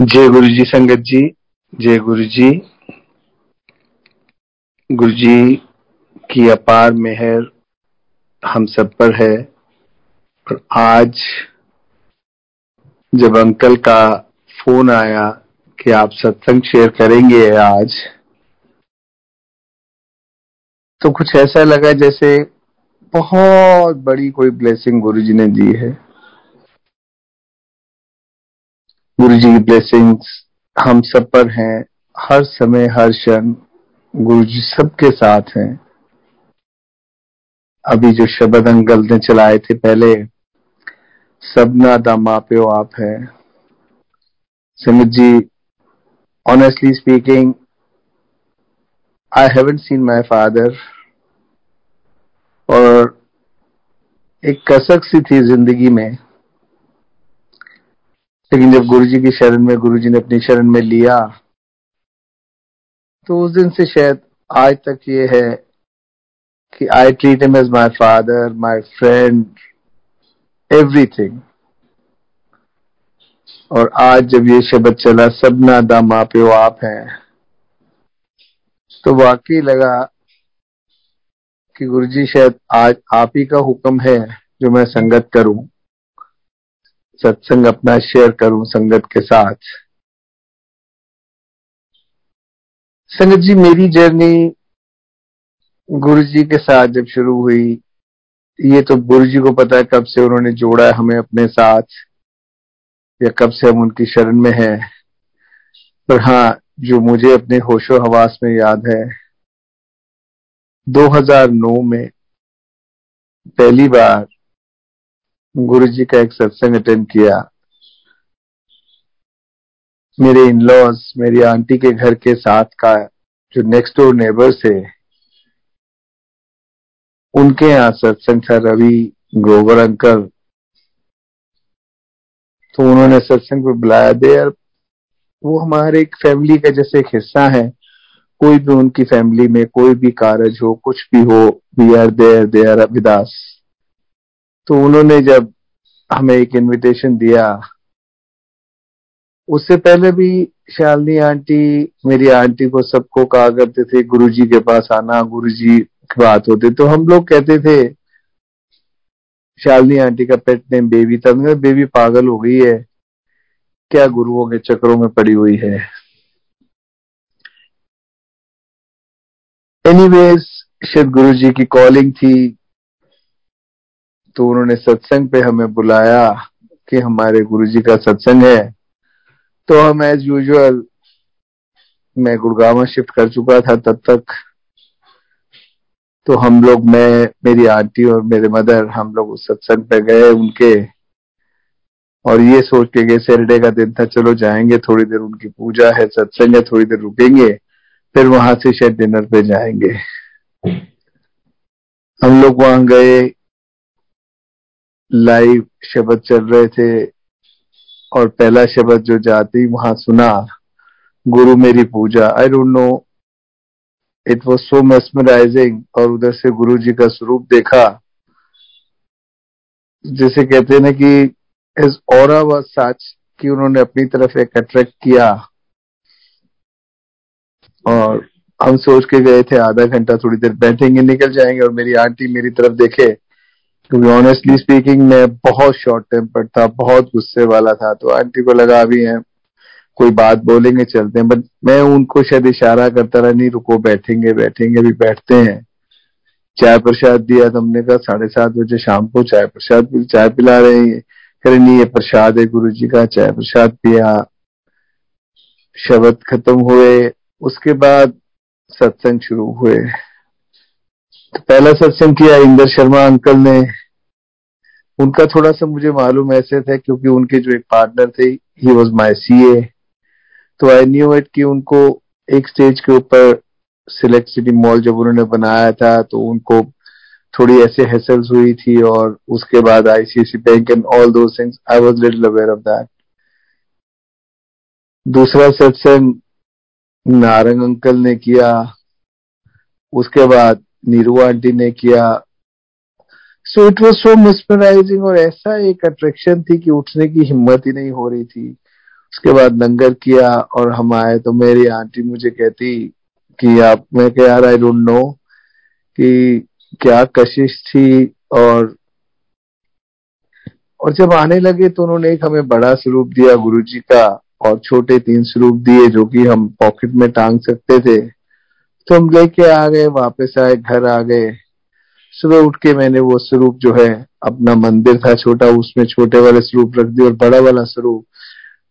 जय गुरु जी संगत जी, जय गुरु जी गुरु जी की अपार मेहर हम सब पर है। और आज जब अंकल का फ़ोन आया कि आप सत्संग शेयर करेंगे आज तो कुछ ऐसा लगा जैसे बहुत बड़ी कोई ब्लेसिंग गुरु जी ने दी है। गुरु जी की ब्लेसिंग्स हम सब पर हैं। हर समय, हर क्षण गुरु जी सबके साथ हैं। अभी जो शब्द अंकल ने चलाए थे पहले सबना दा माँ प्यो आप है। Simit ji honestly speaking I haven't seen my father और एक कसक सी थी ज़िंदगी में लेकिन जब गुरु जी की शरण में गुरु जी ने अपनी शरण में लिया तो उस दिन से शायद आज तक ये है कि I treat him as my father my friend everything और आज जब ये शब्द चला, सबना दा माप्यो आप हैं तो वाकई लगा कि गुरु जी शायद आज आप ही का हुक्म है जो मैं संगत करूँ। सत्संग अपना शेयर करूँ संगत के साथ। संगत जी, मेरी जर्नी गुरु जी के साथ जब शुरू हुई, ये तो गुरु जी को पता है कब से उन्होंने जोड़ा है हमें अपने साथ, या कब से हम उनकी शरण में हैं। पर हाँ जो मुझे अपने होशो हवास में याद है 2009 में पहली बार गुरु जी का एक सत्संग अटेंड किया। मेरे इन लॉज मेरी आंटी के घर के साथ का, जो नेक्स्ट डोर नेबर थे उनके यहाँ सत्संग था रवि ग्रोवर अंकल। तो उन्होंने सत्संग पे बुलाया, दे यार, वो हमारे एक फैमिली का जैसे एक हिस्सा है। कोई भी उनकी फैमिली में कोई भी कारज हो, कुछ भी हो we are there there Abhidas तो उन्होंने जब हमें एक इनविटेशन दिया, उससे पहले भी शालिनी आंटी, मेरी आंटी को सबको कहा करते थे, गुरुजी के पास आना, गुरुजी की बात होती तो हम लोग कहते थे, शालिनी आंटी का पेट नेम बेबी था। बेबी पागल हो गई है। क्या गुरुओं के चक्रों में पड़ी हुई है? एनीवेज शायद गुरु जी की कॉलिंग थी। तो उन्होंने सत्संग पे हमें बुलाया कि हमारे गुरु जी का सत्संग है। तो हम एज यूजुअल मैं गुड़गावा शिफ्ट कर चुका था तब तक। तो हम लोग, मैं, मेरी आंटी और मेरे मदर हम लोग उस सत्संग पे गए उनके। और ये सोच के गए सैटरडे का दिन था, चलो जाएँगे, थोड़ी देर उनकी पूजा है, सत्संग है, थोड़ी देर रुकेंगे, फिर वहाँ से शायद डिनर पे जाएँगे। हम लोग वहाँ गए लाइव शब्द चल रहे थे और पहला शब्द जो जाते ही वहाँ सुना गुरु मेरी पूजा I don't know it was so mesmerising और उधर से गुरु जी का स्वरूप देखा जैसे कहते ना कि इस और सच कि उन्होंने अपनी तरफ़ एक अट्रैक्ट किया और हम सोच के गए थे आधा घंटा थोड़ी देर बैठेंगे निकल जाएँगे और मेरी आंटी मेरी तरफ़ देखे क्योंकि ऑनेस्टली स्पीकिंग मैं बहुत शॉर्ट टेम्पर था, बहुत गुस्से वाला था तो आंटी को लगा अभी है, कोई बात बोलेंगे, चलते हैं बट मैं उनको शायद इशारा करता रहा, नहीं, रुको, बैठेंगे बैठेंगे, अभी बैठते हैं। चाय प्रसाद दिया तो हमने कहा, साढ़े सात बजे शाम को चाय प्रसाद चाय पिला रहे हैं। कह नहीं, ये प्रसाद है गुरु जी का, चाय प्रसाद पिया। शब्द खत्म हुए, उसके बाद सत्संग शुरू हुए। तो पहला सत्संग किया, इंदर शर्मा अंकल ने। उनका थोड़ा सा मुझे मालूम ऐसे था क्योंकि उनके जो एक पार्टनर थे ही वॉज़ माई सी ए तो आई न्यू इट कि उनको एक स्टेज के ऊपर सिलेक्ट सिटी मॉल जब उन्होंने बनाया था तो उनको थोड़ी ऐसे हेसल्स हुई थी और उसके बाद आईसीआईसी बैंक एंड ऑल दो things I was little aware of that दूसरा सत्संग नारंग अंकल ने किया, उसके बाद नीरू आंटी ने किया so it was so mesmerising और ऐसा एक अट्रैक्शन थी कि उठने की हिम्मत ही नहीं हो रही थी। उसके बाद लंगर किया और हम आए तो मेरी आंटी मुझे कहती कि आप, मैं कह यार आई डोंट नो कि क्या कशिश थी और और जब आने लगे तो उन्होंने एक हमें बड़ा स्वरूप दिया गुरुजी का और छोटे तीन स्वरूप दिए जो कि हम पॉकेट में टांग सकते थे। तो हम लेके आ गए, वापस आए, घर आ गए। सुबह उठ के मैंने वो स्वरूप जो है, अपना मंदिर था छोटा, उसमें छोटे वाले स्वरूप रख दिए और बड़ा वाला स्वरूप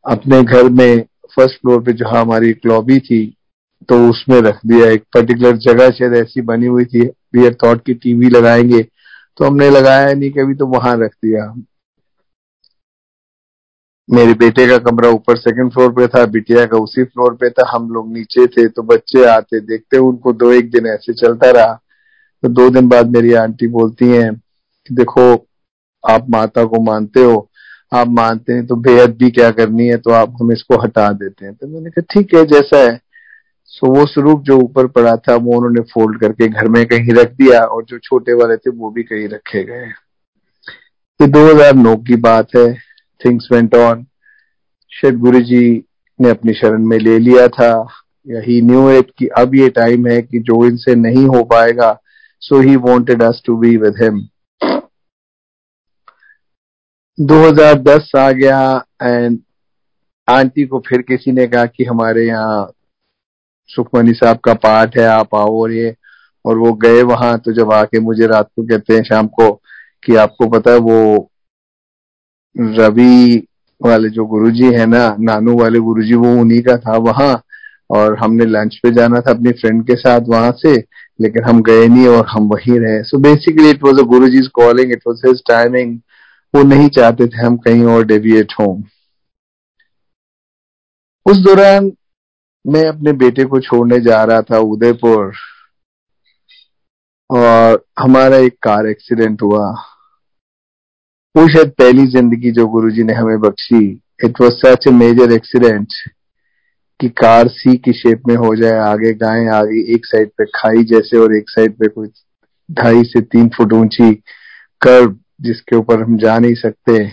अपने घर में फ़र्स्ट फ्लोर पे जहाँ हमारी एक लॉबी थी तो उसमें रख दिया। एक पर्टिकुलर जगह शायद ऐसी बनी हुई थी वी थॉट की टीवी लगाएँगे। तो हमने लगाया नहीं, कभी तो वहाँ रख दिया। मेरे बेटे का कमरा ऊपर सेकंड फ्लोर पे था, बिटिया का उसी फ्लोर पे था। हम लोग नीचे थे तो बच्चे आते, देखते, उनको दो एक दिन ऐसे चलता रहा। तो दो दिन बाद मेरी आंटी बोलती हैं कि देखो, आप माता को मानते हो, आप मानते हैं तो बेहद भी क्या करनी है तो आप हम इसको हटा देते हैं। तो मैंने कहा, ठीक है, जैसा है। सो वो स्वरूप जो ऊपर पड़ा था, वो उन्होंने फोल्ड करके घर में कहीं रख दिया और जो छोटे वाले थे, वो भी कहीं रखे गए। ये 2009 की बात है। थिंग्स वेंट ऑन शायद गुरु जी ने अपनी शरण में ले लिया था। या ही न्यू इट कि अब ये टाइम है कि जो इनसे नहीं हो पाएगा so he wanted us to be with him 2010 आ गया एंड आंटी को फिर किसी ने कहा कि हमारे यहाँ सुखमनी साहब का पाठ है, आप आओ और ये। और वो गए वहाँ तो जब आके मुझे रात को कहते हैं शाम को कि आपको पता है वो रवि वाले जो गुरुजी है ना, नानू वाले गुरुजी, वो उन्हीं का था वहाँ। और हमने लंच पे जाना था अपनी फ्रेंड के साथ वहाँ से। लेकिन हम गए नहीं और हम वहीं रहे। So basically it was a guru ji calling it was his timing वो नहीं चाहते थे हम कहीं और डेविएट हों। उस दौरान मैं अपने बेटे को छोड़ने जा रहा था उदयपुर और हमारा एक कार एक्सीडेंट हुआ। वो शायद पहली ज़िंदगी जो गुरुजी ने हमें Bakshi. It was such a major accident कि कार सी की शेप में हो जाए, आगे गाय आगे एक साइड पे खाई जैसे और एक साइड पे कुछ ढाई से तीन फुट ऊँची कर्व जिसके ऊपर हम जा नहीं सकते।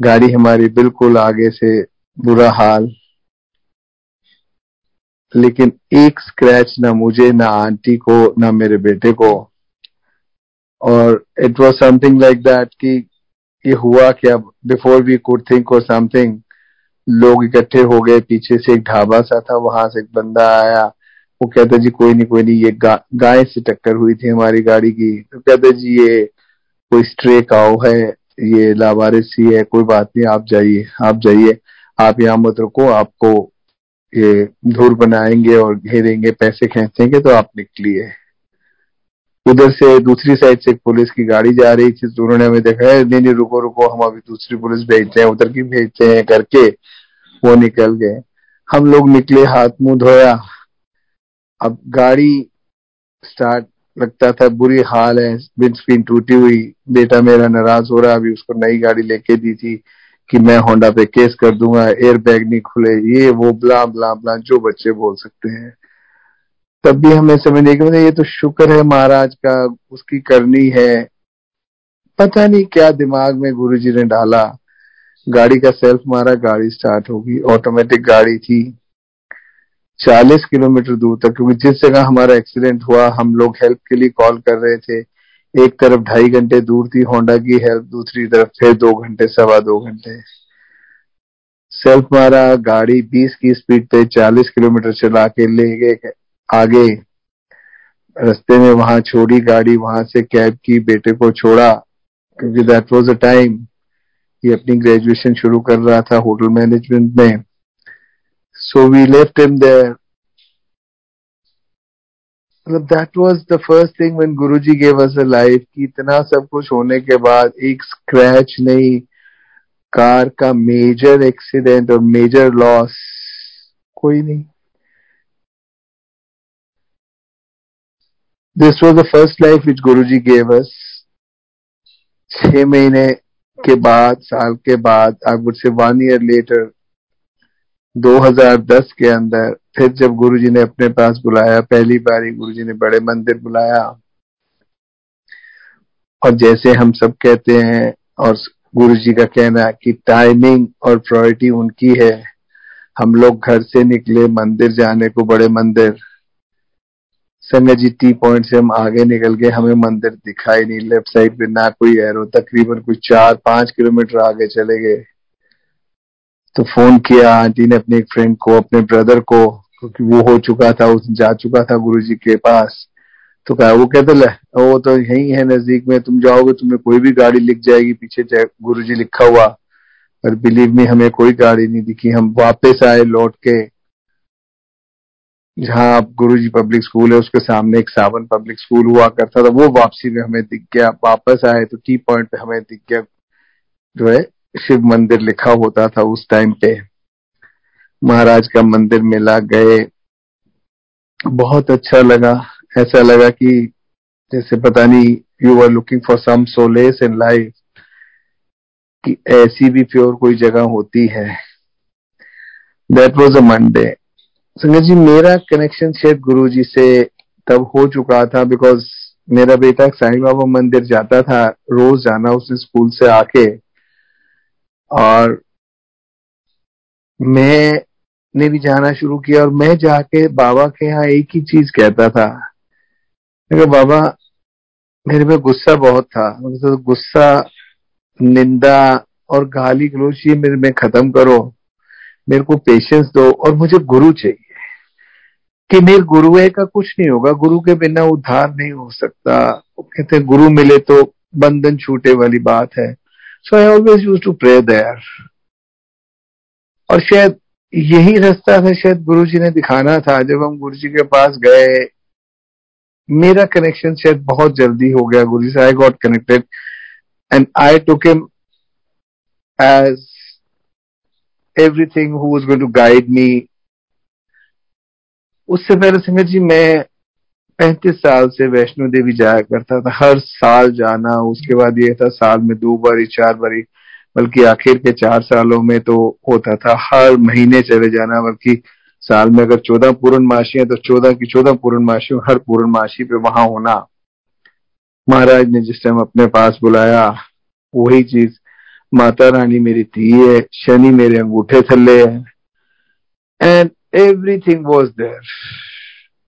गाड़ी हमारी बिल्कुल आगे से बुरा हाल। लेकिन एक स्क्रैच ना मुझे, ना आंटी को, ना मेरे बेटे को। और it was something like that कि ये हुआ क्या? बिफोर वी कुड थिंक और समथिंग लोग इकट्ठे हो गए पीछे से एक ढाबा सा था वहाँ से एक बंदा आया। वो कहता जी कोई नहीं कोई नहीं ये गा, गाय से टक्कर हुई थी हमारी गाड़ी की। तो कहते जी ये कोई स्ट्रे काउ है ये लावारिस ही है कोई बात नहीं आप जाइए आप जाइए। आप यहाँ मत रुको आपको ये धूर बनाएँगे और घेरेंगे पैसे खेचेंगे तो आप निकलिए। उधर से दूसरी साइड से पुलिस की गाड़ी जा रही थी तो उन्होंने हमें देखा है नहीं नहीं, रुको रुको, हम अभी दूसरी पुलिस भेजते हैं, उधर की भेजते हैं, करके वो निकल गए। हम लोग निकले, हाथ मुँह धोया। अब गाड़ी स्टार्ट लगता था, बुरी हाल है, विंड स्क्रीन टूटी हुई बेटा मेरा नाराज़ हो रहा, अभी उसको नई गाड़ी लेके दी थी कि मैं होंडा पे केस कर दूँगा एयर बैग नहीं खुले, ये, वो ब्ला ब्ला ब्ला जो बच्चे बोल सकते हैं। तब भी हमें समझ नहीं। कि ये तो शुक्र है महाराज का, उसकी करनी है। पता नहीं क्या दिमाग में गुरु जी ने डाला। गाड़ी का सेल्फ मारा, गाड़ी स्टार्ट होगी ऑटोमेटिक गाड़ी थी। 40 किलोमीटर दूर तक, क्योंकि जिस जगह हमारा एक्सीडेंट हुआ, हम लोग हेल्प के लिए कॉल कर रहे थे। एक तरफ़ ढाई घंटे दूर थी होंडा की हेल्प, दूसरी तरफ़ फिर दो घंटे, सवा दो घंटे। सेल्फ मारा, गाड़ी 20 की स्पीड पे 40 किलोमीटर चला के ले गए। आगे रस्ते में वहाँ छोड़ी गाड़ी, वहाँ से कैब की बेटे को छोड़ा, क्योंकि दैट वाज अ टाइम ये अपनी ग्रेजुएशन शुरू कर रहा था होटल मैनेजमेंट में। So we left him there मतलब that was the first thing when Guruji gave us a life कि इतना सब कुछ होने के बाद एक स्क्रैच नहीं, कार का मेजर एक्सीडेंट और मेजर लॉस कोई नहीं। This was the first life which guru ji gave अस छह महीने के बाद साल के बाद I would say one year later 2010 के अंदर फिर जब गुरुजी ने अपने पास बुलाया पहली बार ही गुरुजी ने बड़े मंदिर बुलाया और जैसे हम सब कहते हैं और गुरु जी का कहना कि टाइमिंग और प्रायोरिटी उनकी है हम लोग घर से निकले मंदिर जाने को बड़े मंदिर संगत जी टी पॉइंट से हम आगे निकल गए, हमें मंदिर दिखाई नहीं लेफ़्ट साइड पे ना कोई एरो तकरीबन कुछ चार, पाँच किलोमीटर आगे चले गए। तो फ़ोन किया, आंटी ने अपने एक फ्रेंड को, अपने ब्रदर को, क्योंकि वो हो चुका था, उस जा चुका था गुरु जी के पास। तो कहा, वो कहते वो तो यही है नज़दीक में, तुम जाओगे, तुम्हें कोई भी गाड़ी लिख जाएगी, पीछे गुरु जी लिखा हुआ। पर बिलीव में हमें कोई गाड़ी नहीं दिखी, हम वापस आए, लौट के जहाँ आप गुरु जी पब्लिक स्कूल है, उसके सामने एक सावन पब्लिक स्कूल हुआ करता था, वो वापसी में हमें दिख गया। वापस आए तो टी पॉइंट पे हमें दिख गया, जो है, शिव मंदिर लिखा होता था उस टाइम पे। महाराज का मंदिर मिला गए। बहुत अच्छा लगा। ऐसा लगा कि जैसे पता नहीं you are looking for some solace in life कि ऐसी भी प्योर कोई जगह होती है। दैट वॉज़ अ मंडे संगत जी, मेरा कनेक्शन शायद गुरु जी से तब हो चुका था बिकॉज़ मेरा बेटा साईं बाबा मंदिर जाता था, रोज जाना उसने स्कूल से आके। और मैं ने भी जाना शुरू किया और मैं जाके बाबा के यहाँ एक ही चीज़ कहता था। मैं बाबा, मेरे में गुस्सा बहुत था। तो गुस्सा, निंदा और गाली गलोच ये मेरे में खत्म करो। मेरे को पेशेंस दो और मुझे गुरु चाहिए। कि मेरे गुरु है का कुछ नहीं होगा, गुरु के बिना उद्धार नहीं हो सकता। कहते हैं, गुरु मिले तो बंधन छूटे वाली बात है। So I always use to pray there और शायद यही रास्ता था, शायद गुरु जी ने दिखाना था, जब हम गुरु जी के पास गए, मेरा कनेक्शन शायद बहुत जल्दी हो गया गुरु जी से I got connected and I took him as who was going to guide me उससे पहले संगत जी, मैं पैंतीस साल से वैष्णो देवी जाया करता था। हर साल जाना, उसके बाद ये था साल में दो बारी, चार बारी, बल्कि आखिर के चार सालों में तो होता था। हर महीने चले जाना, बल्कि साल में अगर चौदह पूर्णमाशी है तो चौदह की चौदह पूर्णमाशी हर पूर्णमाशी पे वहाँ होना। महाराज ने जिस टाइम अपने पास बुलाया, वही चीज़, माता रानी मेरी धी है शनि मेरे अंगूठे थल्ले है। एंड एवरीथिंग वॉज़ देयर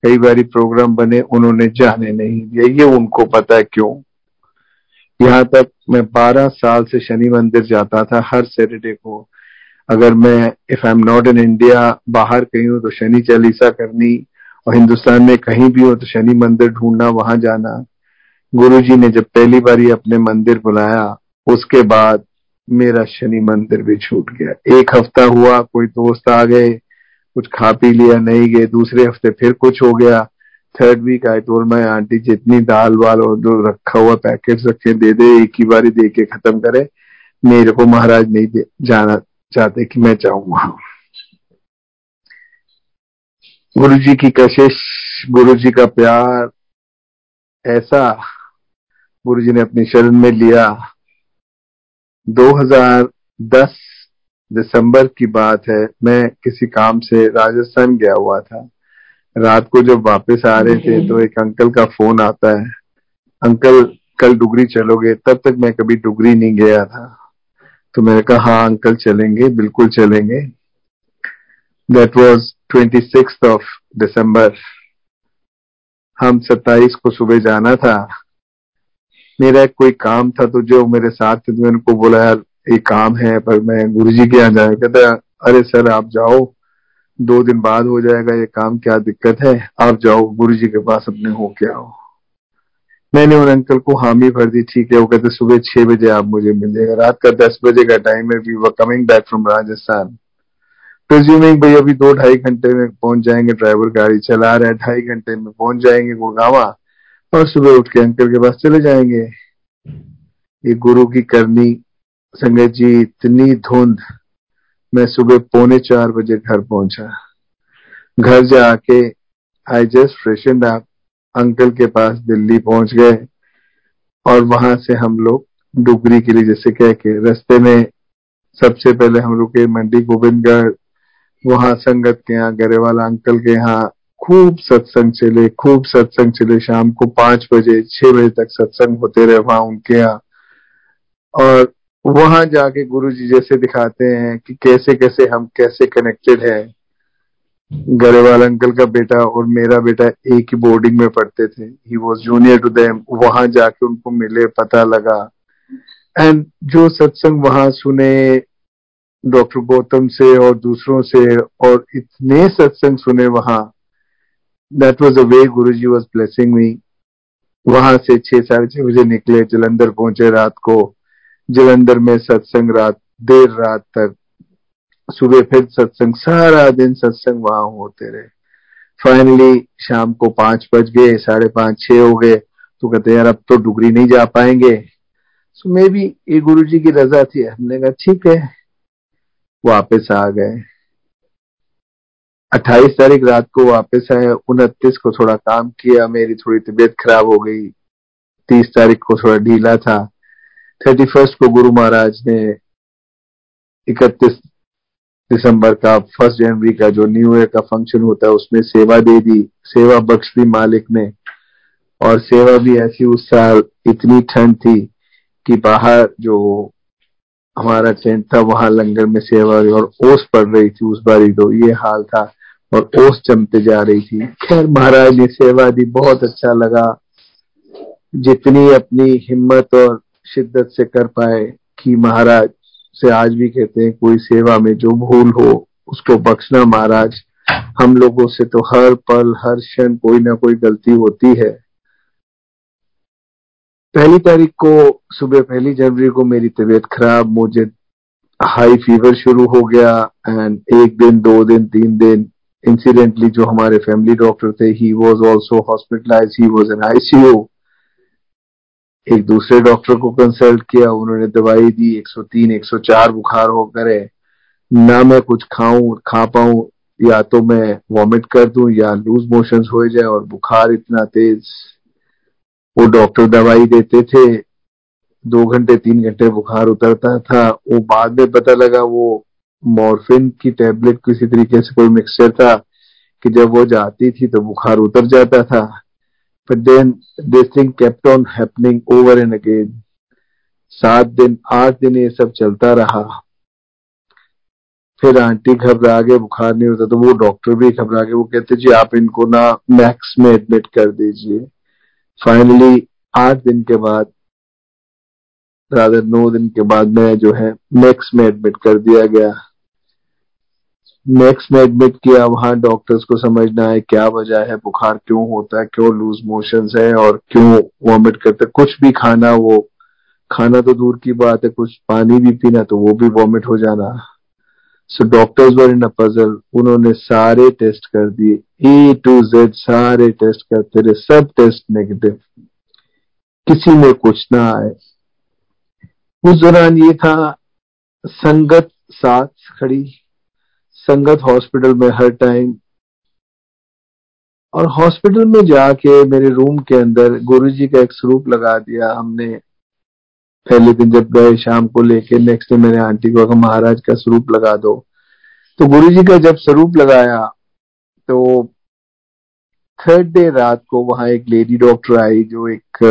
कई बार प्रोग्राम बने, उन्होंने जाने नहीं दिया। ये उनको पता है क्यों? यहाँ तक मैं 12 साल से शनि मंदिर जाता था, हर सैटरडे को। अगर मैं if I am not in India बाहर कहीं हूँ तो शनि चालीसा करनी, और हिंदुस्तान में कहीं भी हो तो शनि मंदिर ढूंढना, वहाँ जाना। गुरुजी ने जब पहली बार अपने मंदिर बुलाया, उसके बाद मेरा शनि मंदिर भी छूट गया। एक हफ़्ता हुआ, कोई दोस्त आ गए कुछ खा पी लिया, नहीं गए। दूसरे हफ़्ते फिर कुछ हो गया। थर्ड वीक आई टोल मैं आंटी जितनी दाल वाल और जो रखा हुआ पैकेट रखे दे दे, एक ही बारी दे के खत्म करे। मेरे को महाराज नहीं जाना चाहते कि मैं जाऊँ वहाँ गुरु जी की कशिश गुरु जी का प्यार, ऐसा गुरु जी ने अपनी शरण में लिया। 2010 दिसंबर की बात है मैं किसी काम से राजस्थान गया हुआ था। रात को जब वापस आ रहे थे तो एक अंकल का फ़ोन आता है। अंकल कल डुगरी चलोगे तब तक मैं कभी डुगरी नहीं गया था। तो मैंने कहा हाँ अंकल चलेंगे बिल्कुल चलेंगे। That was twenty six of December हम सत्ताईस को सुबह जाना था। मेरा कोई काम था तो जो मेरे साथ थे तो मैंने उनको बोला यार एक काम है, पर मैं गुरु जी के यहाँ जाए कहते, अरे सर, आप जाओ। दो दिन बाद हो जाएगा ये काम, क्या दिक्कत है? आप जाओ गुरु जी के पास अपने हो के आओ। मैंने उन अंकल को हामी भर दी, ठीक है, वो कहते, सुबह छह बजे आप मुझे मिलेगा रात का दस बजे का टाइम है we were coming back from Rajasthan presuming भाई अभी दो ढाई घंटे में पहुँच जाएँगे ड्राइवर गाड़ी चला रहा है, ढाई घंटे में पहुँच जाएँगे गुड़गावा और सुबह उठ के अंकल के पास चले जाएँगे। ये गुरु की करनी संगत जी, इतनी धुंध। मैं सुबह पौने चार बजे घर पहुँचा। घर जाके I just freshen up uncle के पास दिल्ली पहुँच गए। और वहाँ से हम लोग डुगरी के लिए, जैसे कह के, रस्ते में सबसे पहले हम रुके मंडी गोविंदगढ़, वहाँ संगत के यहाँ, गरेवाला अंकल के यहाँ खूब सत्संग चले, खूब सत्संग चले। शाम को पाँच बजे, छह बजे तक सत्संग होते रहे वहाँ उनके यहाँ। और वहाँ जाके गुरु जी जैसे दिखाते हैं कि कैसे कैसे हम कैसे कनेक्टेड है। गरेवाल अंकल का बेटा और मेरा बेटा एक ही बोर्डिंग में पढ़ते थे। He was junior to them वहाँ जाके उनको मिले, पता लगा। एंड जो सत्संग वहाँ सुने डॉक्टर गौतम से और दूसरों से और इतने सत्संग सुने वहाँ that was a way Guru ji was blessing me वहाँ से छह साढ़े छह बजे निकले, जलंधर पहुँचे रात को। जलंधर में सत्संग रात, देर रात तक। सुबह फिर सत्संग, सारा दिन सत्संग वहाँ होते रहे। फाइनली शाम को पाँच बज गए, साढ़े पाँच, छह हो गए। तो कहते यार, अब तो डुगरी नहीं जा पाएँगे। सो मे भी ये गुरु जी की रजा थी। हमने कहा, ठीक है। वापस आ गए। अट्ठाईस तारीख रात को वापस आए। उनतीस को थोड़ा काम किया। मेरी थोड़ी तबीयत खराब हो गई। तीस तारीख को थोड़ा ढीला था। थर्टी फ़र्स्ट को गुरु महाराज ने इकतीस दिसंबर का, फ़र्स्ट जनवरी का जो न्यू ईयर का फ़ंक्शन होता है, उसमें सेवा दे दी, सेवा बख्श दी मालिक ने। और सेवा भी ऐसी उस साल इतनी ठंड थी कि बाहर जो हमारा टेंट था, वहाँ लंगर में सेवा और ओस पड़ रही थी उस बारी तो ये हाल था और ओस जमते जा रही थी। खैर, महाराज ने सेवा दी, बहुत अच्छा लगा। जितनी अपनी हिम्मत और शिद्दत से कर पाए कि महाराज से आज भी कहते हैं, कोई सेवा में जो भूल हो, उसको बख्शना महाराज। हम लोगों से तो हर पल, हर क्षण कोई ना कोई गलती होती है। पहली तारीख को, सुबह पहली जनवरी को मेरी तबीयत खराब, मुझे हाई फीवर शुरू हो गया एंड एक दिन, दो दिन, तीन दिन इंसिडेंटली जो हमारे फैमिली डॉक्टर थे he was also hospitalise he was an ICU एक दूसरे डॉक्टर को कंसल्ट किया, उन्होंने दवाई दी 103 104 बुखार होकर है ना मैं कुछ खाऊं, खा पाऊँ, या तो मैं वॉमिट कर दूँ, या लूज मोशंस हो जाए और बुखार इतना तेज। वो डॉक्टर दवाई देते थे, दो घंटे, तीन घंटे बुखार उतरता था। वो बाद में पता लगा वो मॉर्फिन की टेबलेट किसी तरीके से कोई मिक्सचर था, कि जब वो जाती थी तो बुखार उतर जाता था। But then this thing kept on happening over and again. सात दिन, आठ दिन ये सब चलता रहा। फिर आंटी घबरा गए, बुखार नहीं होता तो वो डॉक्टर भी घबरा गए। वो कहते, जी, आप इनको ना मैक्स में एडमिट कर दीजिए। फाइनली आठ दिन के बाद राधर नौ दिन के बाद मैं जो है, मैक्स में एडमिट कर दिया गया। मैक्स में एडमिट किया वहाँ डॉक्टर्स को समझना है क्या वजह है बुखार क्यों होता है क्यों लूज मोशंस है और क्यों वॉमिट करते कुछ भी खाना वो खाना तो दूर की बात है कुछ पानी भी पीना तो वो भी वॉमिट हो जाना so doctors were in a puzzle उन्होंने सारे टेस्ट कर दिए ए टू जेड सारे टेस्ट करते रहे सब टेस्ट नेगेटिव किसी में कुछ ना आए उस दौरान ये था संगत साथ खड़ी संगत हॉस्पिटल में हर टाइम। और हॉस्पिटल में जाके मेरे रूम के अंदर गुरु जी का एक स्वरूप लगा दिया हमने। पहले दिन जब गए, शाम को लेके नेक्स्ट डे मैंने आंटी को कहा, महाराज का स्वरूप लगा दो। तो गुरु जी का जब स्वरूप लगाया तो थर्ड डे रात को वहाँ एक लेडी डॉक्टर आई, जो एक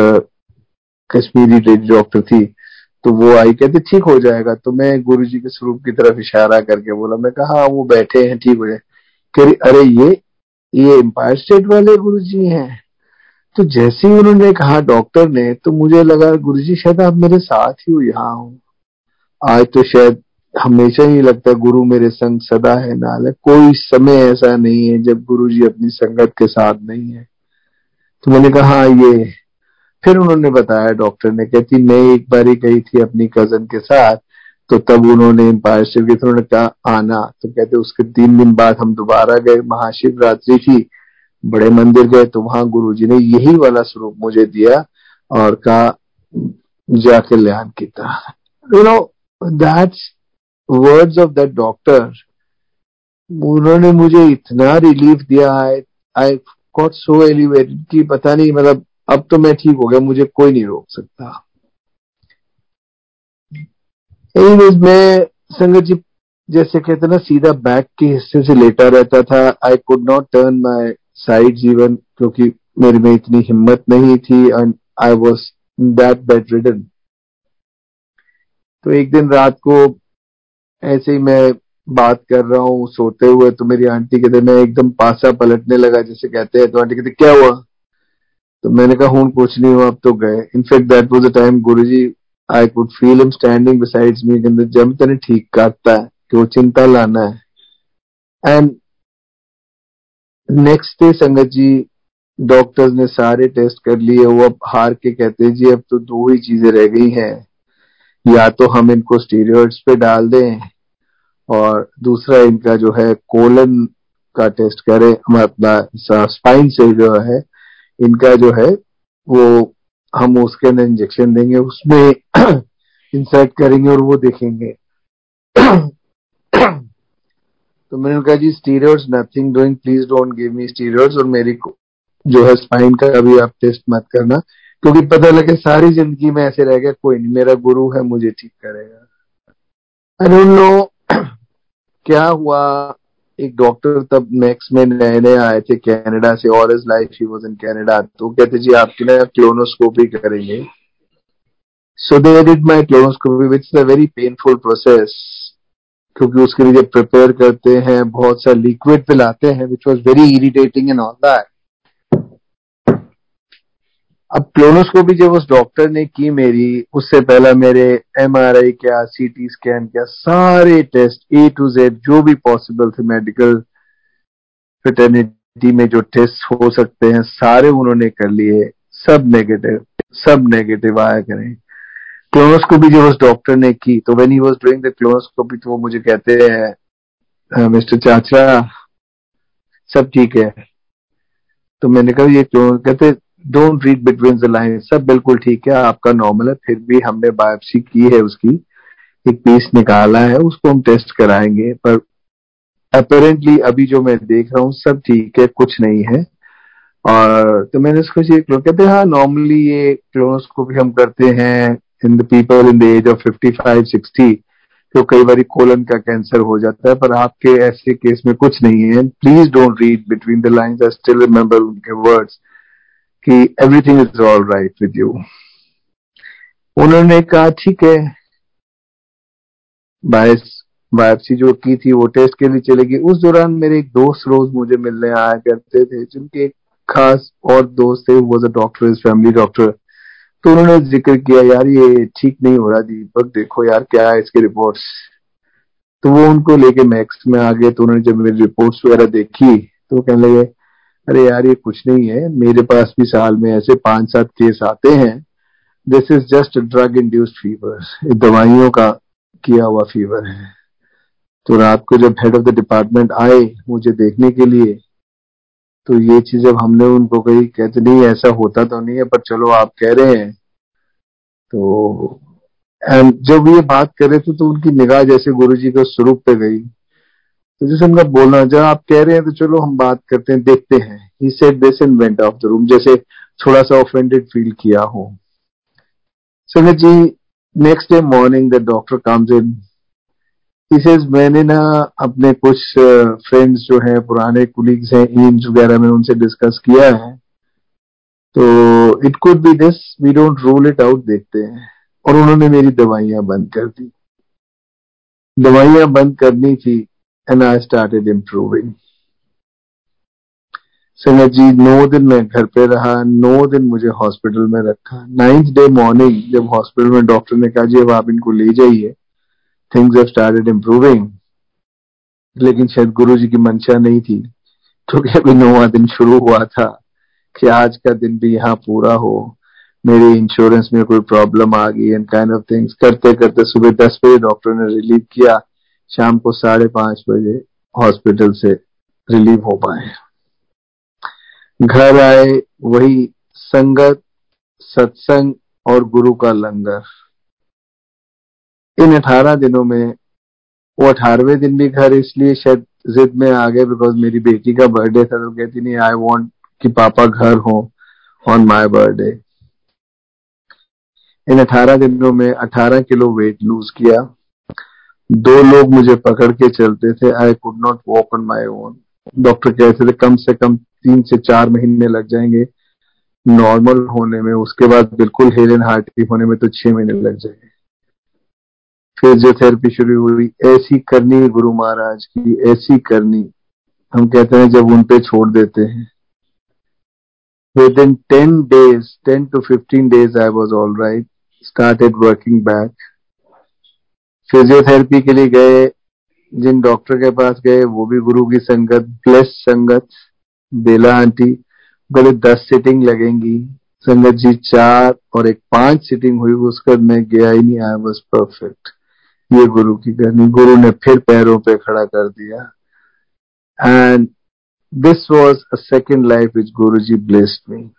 कश्मीरी लेडी डॉक्टर थी। तो वो आई कहते ठीक हो जाएगा। तो मैं गुरु जी के स्वरूप की तरफ़ इशारा करके बोला मैं कहा हाँ, वो बैठे हैं ठीक हो जाए। कह अरे ये ये एम्पायर स्टेट वाले गुरु जी हैं। तो जैसे ही उन्होंने कहा डॉक्टर ने तो मुझे लगा गुरु जी शायद आप मेरे साथ ही हो यहाँ हो। आज तो शायद हमेशा ही लगता है गुरु मेरे संग सदा है नाल है। कोई समय ऐसा नहीं है जब गुरु जी अपनी संगत के साथ नहीं है। तो मैंने कहा हाँ, ये फिर उन्होंने बताया डॉक्टर ने कहती मैं एक बार ही गई थी अपनी कज़न के साथ तो तब उन्होंने एम्पायर शिव की उन्होंने कहा, आना। तो कहते, उसके तीन दिन बाद हम दोबारा गए, महाशिवरात्रि थी, बड़े मंदिर गए तो वहाँ गुरु जी ने यही वाला स्वरूप मुझे दिया और कहा जा कल्याण किया you know that's words of that doctor उन्होंने मुझे इतना रिलीफ दिया आई आई गॉट सो एलिवेटेड कि पता नहीं मतलब अब तो मैं ठीक हो गया, मुझे कोई नहीं रोक सकता। एनीवेज मैं संगत जी, जैसे कहते ना, सीधा बैक के हिस्से से लेटा रहता था। I could not turn my side जीवन क्योंकि मेरे में इतनी हिम्मत नहीं थी and I was that bedridden तो एक दिन रात को ऐसे ही मैं बात कर रहा हूँ, सोते हुए तो मेरी आंटी कहते मैं एकदम पासा पलटने लगा, जैसे कहते हैं। तो आंटी कहते क्या हुआ? तो मैंने कहा, हूँ, कुछ नहीं हुआ अब तो गए. In fact that was the time Guruji I could feel him standing besides me कहते, जब तेने ठीक करता है, कि चिंता लाना है. एंड नेक्स्ट डे संगत जी डॉक्टर्स ने सारे टेस्ट कर लिए, वो अब हार के कहते, जी, अब तो दो ही चीज़ें रह गई हैं। या तो हम इनको स्टीरियोड्स पे डाल दें, और दूसरा इनका जो है कोलन का टेस्ट करें हम अपना स्पाइन से जो है इनका जो है, वो हम उसके अंदर इंजेक्शन देंगे, उसमें इंसर्ट करेंगे और वो देखेंगे। तो मैंने कहा जी steroids nothing doing please don't give me steroids और मेरी जो है स्पाइन का, अभी आप टेस्ट मत करना, क्योंकि पता लगे सारी ज़िंदगी में ऐसे रह गया कोई नहीं, मेरा गुरु है, मुझे ठीक करेगा। आई डोंट नो क्या हुआ एक डॉक्टर तब मैक्स में नए नए आए थे कनाडा से, और is life he was in Canada तो कहते, जी, आपके लिए क्लोनोस्कोपी करेंगे. So they did my colonoscopy which is a very painful process क्योंकि उसके लिए प्रिपेयर करते हैं, बहुत सा लिक्विड पिलाते हैं which was very irritating and all that अब क्लोनोस्कोपी जब उस डॉक्टर ने की मेरी, उससे पहला मेरे एम आर आई क्या सी टी स्कैन क्या, सारे टेस्ट ए टू जेड जो भी पॉसिबल थे मेडिकल फिटर्निटी में जो टेस्ट हो सकते हैं, सारे उन्होंने कर लिए। सब नेगेटिव सब नेगेटिव आया करें। क्लोनोस्कोपी जब उस डॉक्टर ने की तो when he was doing the colonoscopy तो वो मुझे कहते हैं मिस्टर चाचा, सब ठीक है। तो मैंने कहा, ये क्यों कहते don't read between the line सब बिल्कुल ठीक है, आपका नॉर्मल है। फिर भी हमने बायोप्सी की है उसकी। एक पीस निकाला है, उसको हम टेस्ट कराएँगे। पर अपेरेंटली अभी जो मैं देख रहा हूँ, सब ठीक है, कुछ नहीं है। और तो मैंने उसको ये कहते हाँ नॉर्मली ये क्लोनोस्कोपी भी हम करते हैं in the people in the age of fifty five sixty तो कई बार कोलन का कैंसर हो जाता है। पर आपके ऐसे केस में कुछ नहीं है। Please don't read between the lines I still remember उनके वर्ड्स कि everything is all right with you उन्होंने कहा, ठीक है। बायोप्सी जो की थी, वो टेस्ट के लिए चलेगी उस दौरान मेरे एक दोस्त रोज मुझे मिलने आया करते थे, जिनके एक खास और दोस्त थे, वो डॉक्टर इज़ फैमिली डॉक्टर तो उन्होंने ज़िक्र किया, यार, ये ठीक नहीं हो रहा दीपक, देखो यार क्या है इसके रिपोर्ट्स तो वो उनको लेके मैक्स में आ गए। तो उन्होंने जब मेरी रिपोर्ट्स वगैरह देखी तो कहने लगे अरे यार, ये कुछ नहीं है। मेरे पास भी साल में ऐसे पाँच सात केस आते हैं। This is just drug induced fever दवाइयों का किया हुआ फीवर है। तो रात को जब हेड ऑफ़ द डिपार्टमेंट आए मुझे देखने के लिए तो ये चीज़ जब हमने उनको कही, कहते, नहीं, ऐसा होता तो नहीं है, पर चलो आप कह रहे हैं। तो एंड जब ये बात कर थे तो उनकी निगाह जैसे गुरु जी के स्वरूप पे गई। तो जैसे उनका बोलना जब आप कह रहे हैं तो चलो हम बात करते हैं, देखते हैं। He said this and went off the room जैसे थोड़ा सा ऑफेंडेड फील किया हो। Sangat ji next day morning the doctor comes in इसे मैंने ना अपने कुछ फ्रेंड्स जो हैं, पुराने कुलीग्स हैं ईम्स वगैरह में उनसे डिस्कस किया है। तो it could be this we don't rule it out देखते हैं। और उन्होंने मेरी दवाइयाँ बंद कर दी। दवाइयाँ बंद करनी थी एंड आई स्टार्टेड इम्प्रूविंग संगत जी नौ दिन मैं घर पे रहा, नौ दिन मुझे हॉस्पिटल में रखा। नाइन्थ डे मॉर्निंग जब हॉस्पिटल में डॉक्टर ने कहा, जी, अब आप इनको ले जाइए। थिंग्स हैव स्टार्टेड इम्प्रूविंग लेकिन शायद गुरु जी की मंशा नहीं थी। क्योंकि तो अभी नौवा दिन शुरू हुआ था कि आज का दिन भी यहाँ पूरा हो? मेरे इंश्योरेंस में कोई प्रॉब्लम आ गई एंड काइंड ऑफ़ थिंग्स करते करते सुबह दस बजे डॉक्टर ने रिलीव किया। शाम को साढ़े पाँच बजे हॉस्पिटल से रिलीव हो पाए। घर आए, वही संगत, सत्संग और गुरु का लंगर। इन अठारह दिनों में वो अठारहवें दिन भी घर, इसलिए शायद जिद में आ गए बिकॉज़ मेरी बेटी का बर्थडे था तो कहती नहीं आई वॉन्ट कि पापा घर हो ऑन माई बर्थडे इन अठारह दिनों में अठारह किलो वेट लूज किया। दो लोग मुझे पकड़ के चलते थे। I could not walk on my own doctor कहते थे, कम से कम तीन से चार महीने लग जाएँगे। नॉर्मल होने में, उसके बाद बिल्कुल हेल एंड हार्ट होने में तो छह महीने लग जाएँगे। फिजियोथेरेपी शुरू हुई, ऐसी करनी गुरु महाराज की, ऐसी करनी। हम कहते हैं, जब उन पे छोड़ देते हैं। Within ten days ten to fifteen days I was all right started working back physiotherapy के लिए गए, जिन डॉक्टर के पास गए, वो भी गुरु की संगत ब्लेस संगत, बेला आंटी, बोले, दस सिटिंग लगेंगी। संगत जी चार और एक पाँच सिटिंग हुई उसका मैं गया ही नहीं आई वॉज़ परफेक्ट ये गुरु की करनी। गुरु ने फिर पैरों पे खड़ा कर दिया। And this was a second life which Guru ji blessed मी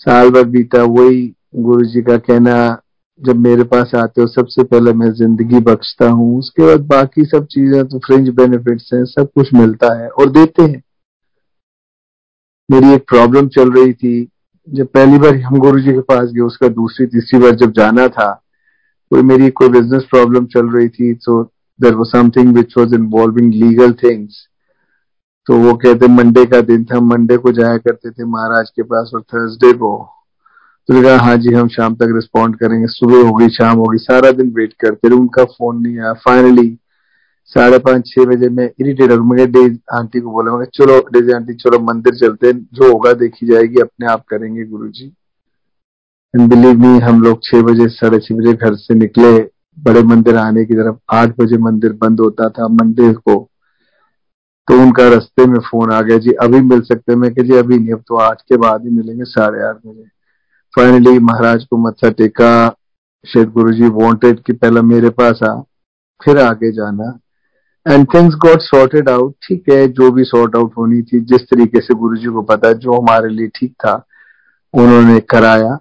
साल भर बीता, वही गुरु जी का कहना जब मेरे पास आते हो, सबसे पहले मैं ज़िंदगी बख्शता हूँ। उसके बाद बाकी सब चीज़ें तो फ्रिंज बेनिफिट्स हैं, सब कुछ मिलता है और देते हैं। मेरी एक प्रॉब्लम चल रही थी। जब पहली बार हम गुरु जी के पास गए, उसका दूसरी, तीसरी बार जब जाना था कोई मेरी कोई बिज़नेस प्रॉब्लम चल रही थी। So there was something which was involving legal things तो वो कहते, मंडे का दिन था। मंडे को जाया करते थे महाराज के पास और थर्सडे को। तो कहा हाँ जी, हम शाम तक रिस्पॉन्ड करेंगे। सुबह होगी शाम होगी सारा दिन वेट करते रहे उनका फ़ोन नहीं आया। फाइनली साढ़े पाँच, छह बजे मैं इरिटेट हो मैं डेज़ आंटी को बोला मैं चलो डेजी आंटी चलो, मंदिर चलते हैं। जो होगा देखी जाएगी, अपने आप करेंगे गुरु जी एंड बिलीव मी हम लोग छह बजे, साढ़े छह बजे घर से निकले। बड़े मंदिर आने की तरफ़ आठ बजे मंदिर बंद होता था मंदिर को। तो उनका रस्ते में फ़ोन आ गया, जी, अभी मिल सकते मैं जी, अभी नहीं, अब तो आठ के बाद ही मिलेंगे, साढ़े आठ बजे। फाइनली महाराज को मत्था टेका। शेख गुरु जी वॉन्टेड कि पहला मेरे पास आ, फिर आगे जाना। And things got sorted out ठीक है, जो भी सॉर्ट आउट होनी थी, जिस तरीके से गुरु जी को पता, जो हमारे लिए ठीक था, उन्होंने कराया।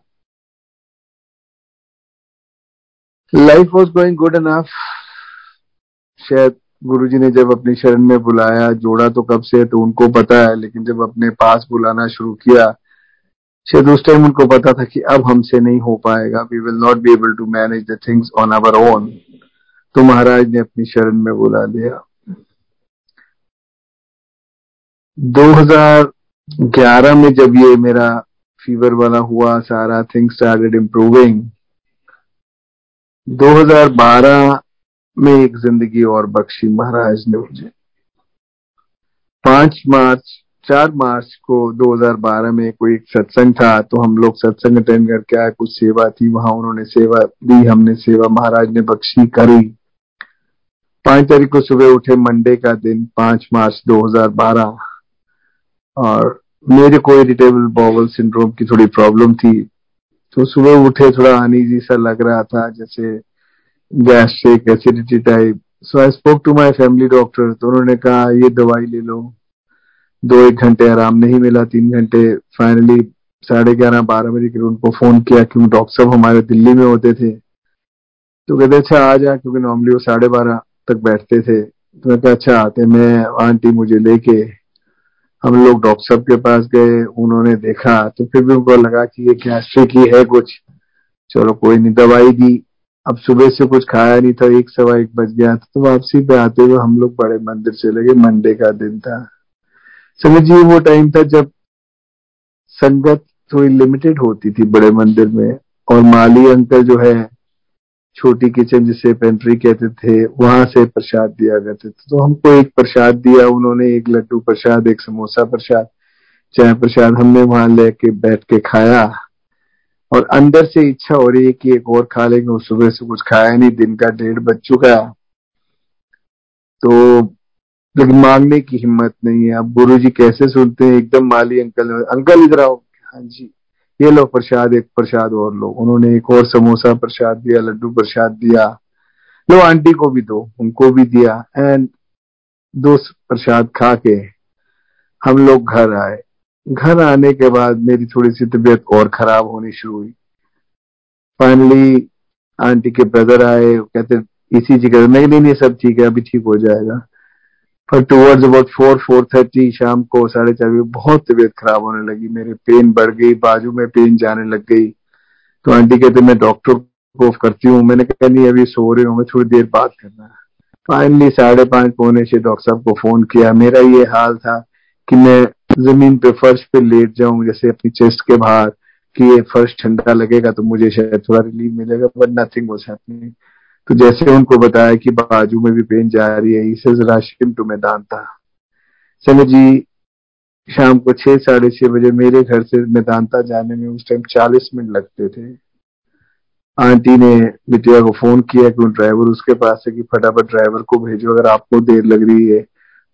Life was going good enough शायद गुरु जी ने जब अपनी शरण में बुलाया, जोड़ा तो कब से तो उनको पता है, लेकिन जब अपने पास बुलाना शुरू किया शायद उस टाइम उनको पता था कि अब हमसे नहीं हो पाएगा। We will not be able to manage the things on our own तो महाराज ने अपनी शरण में बुला लिया। 2011 में जब ये मेरा फीवर वाला हुआ, सारा थिंग स्टार्टेड इम्प्रूविंग 2012 में एक ज़िंदगी और बख्शी महाराज ने मुझे। 5 मार्च 4 मार्च को 2012 में कोई सत्संग था तो हम लोग सत्संग अटेंड करके आए, कुछ सेवा थी, वहाँ उन्होंने सेवा दी, हमने सेवा महाराज ने बख्शी करी। पाँच तारीख को सुबह उठे मंडे का दिन, पाँच मार्च 2012 और मेरे को इरिटेबल बॉवल सिंड्रोम की थोड़ी प्रॉब्लम थी। तो सुबह उठे, थोड़ा अनईजी सा लग रहा था, जैसे gastric acidity type so I spoke to my family doctor तो उन्होंने कहा, ये दवाई ले लो। दो एक घंटे आराम नहीं मिला, तीन घंटे फाइनली साढ़े ग्यारह, बारह बजे के उनको फ़ोन किया क्योंकि डॉक्टर साहब हमारे दिल्ली में होते थे। तो कहते अच्छा आ जा, क्योंकि नॉर्मली वो साढ़े बारह तक बैठते थे। तो मैं कहा अच्छा आते मैं, आंटी मुझे लेके हम लोग डॉक्टर साहब के पास गए, उन्होंने देखा तो फिर भी उनको लगा कि ये गैस्ट्रिक ही है कुछ। चलो, कोई नहीं, दवाई दी। अब सुबह से कुछ खाया नहीं था, एक सवा एक बज गया था। तो वापसी पे आते हुए हम लोग बड़े मंदिर चले गए, मंडे का दिन था। समझिए वो टाइम था जब संगत थोड़ी लिमिटेड होती थी बड़े मंदिर में, और माली अंकल जो है, छोटी किचन जिसे पेंट्री कहते थे, वहाँ से प्रसाद दिया करते थे। तो हमको एक प्रसाद दिया, उन्होंने एक लड्डू प्रसाद, एक समोसा प्रसाद, चाय प्रसाद हमने वहाँ लेके बैठ के खाया। और अंदर से इच्छा हो रही है कि एक और खा लेंगे सुबह से कुछ खाया नहीं, दिन का डेढ़ बज चुका। तो लेकिन मांगने की हिम्मत नहीं है। अब गुरु जी कैसे सुनते हैं? एकदम माली अंकल अंकल इधर आओ। हाँ जी। ये लो प्रसाद, एक प्रसाद और लो। उन्होंने एक और समोसा प्रसाद दिया, लड्डू प्रसाद दिया। लो आंटी को भी दो, उनको भी दिया। एंड दो प्रसाद खा के हम लोग घर आए। घर आने के बाद मेरी थोड़ी सी तबीयत और खराब होनी शुरू हुई। फाइनली आंटी के ब्रदर आए। कहते, इसी जगह नहीं नहीं, सब ठीक है, अभी ठीक हो जाएगा। पर towards about four four thirty शाम को साढ़े चार बजे बहुत तबीयत खराब होने लगी। मेरे पेन बढ़ गई, बाजू में पेन जाने लग गई। तो आंटी कहते, मैं डॉक्टर को करती हूँ। मैंने कहा, नहीं, अभी सो रहे होंगे, थोड़ी देर बात करना फाइनली साढ़े पाँच पौने छह डॉक्टर साहब को फ़ोन किया। मेरा ये हाल था कि मैं ज़मीन पे फर्श पे लेट जाऊँ, जैसे अपनी चेस्ट के बाहर, कि ये फर्श ठंडा लगेगा तो मुझे शायद थोड़ा रिलीफ मिलेगा बट नथिंग वॉज़ हैपनिंग तो जैसे उनको बताया कि बाजू में भी पेन जा रही है, इसे राशिम टू मैदानता संगत जी, शाम को छह, साढ़े छह बजे मेरे घर से मैदानता जाने में उस टाइम चालीस मिनट लगते थे। आंटी ने बिटिया को फ़ोन किया कि ड्राइवर उसके पास है कि फटाफट ड्राइवर को भेजो, अगर आपको देर लग रही है।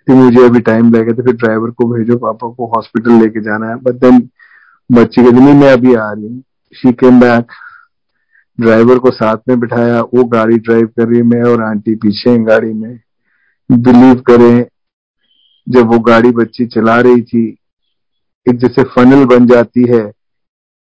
तो मुझे अभी टाइम लगेगा तो फिर ड्राइवर को भेजो, पापा को हॉस्पिटल लेके जाना है। बट देन बच्ची के दिन मैं अभी आ रही हूँ। शी केम बैक ड्राइवर को साथ में बिठाया, वो गाड़ी ड्राइव कर रही मैं और आंटी पीछे गाड़ी में। बिलीव करें, जब वो गाड़ी बच्ची चला रही थी एक जैसे फनल बन जाती है,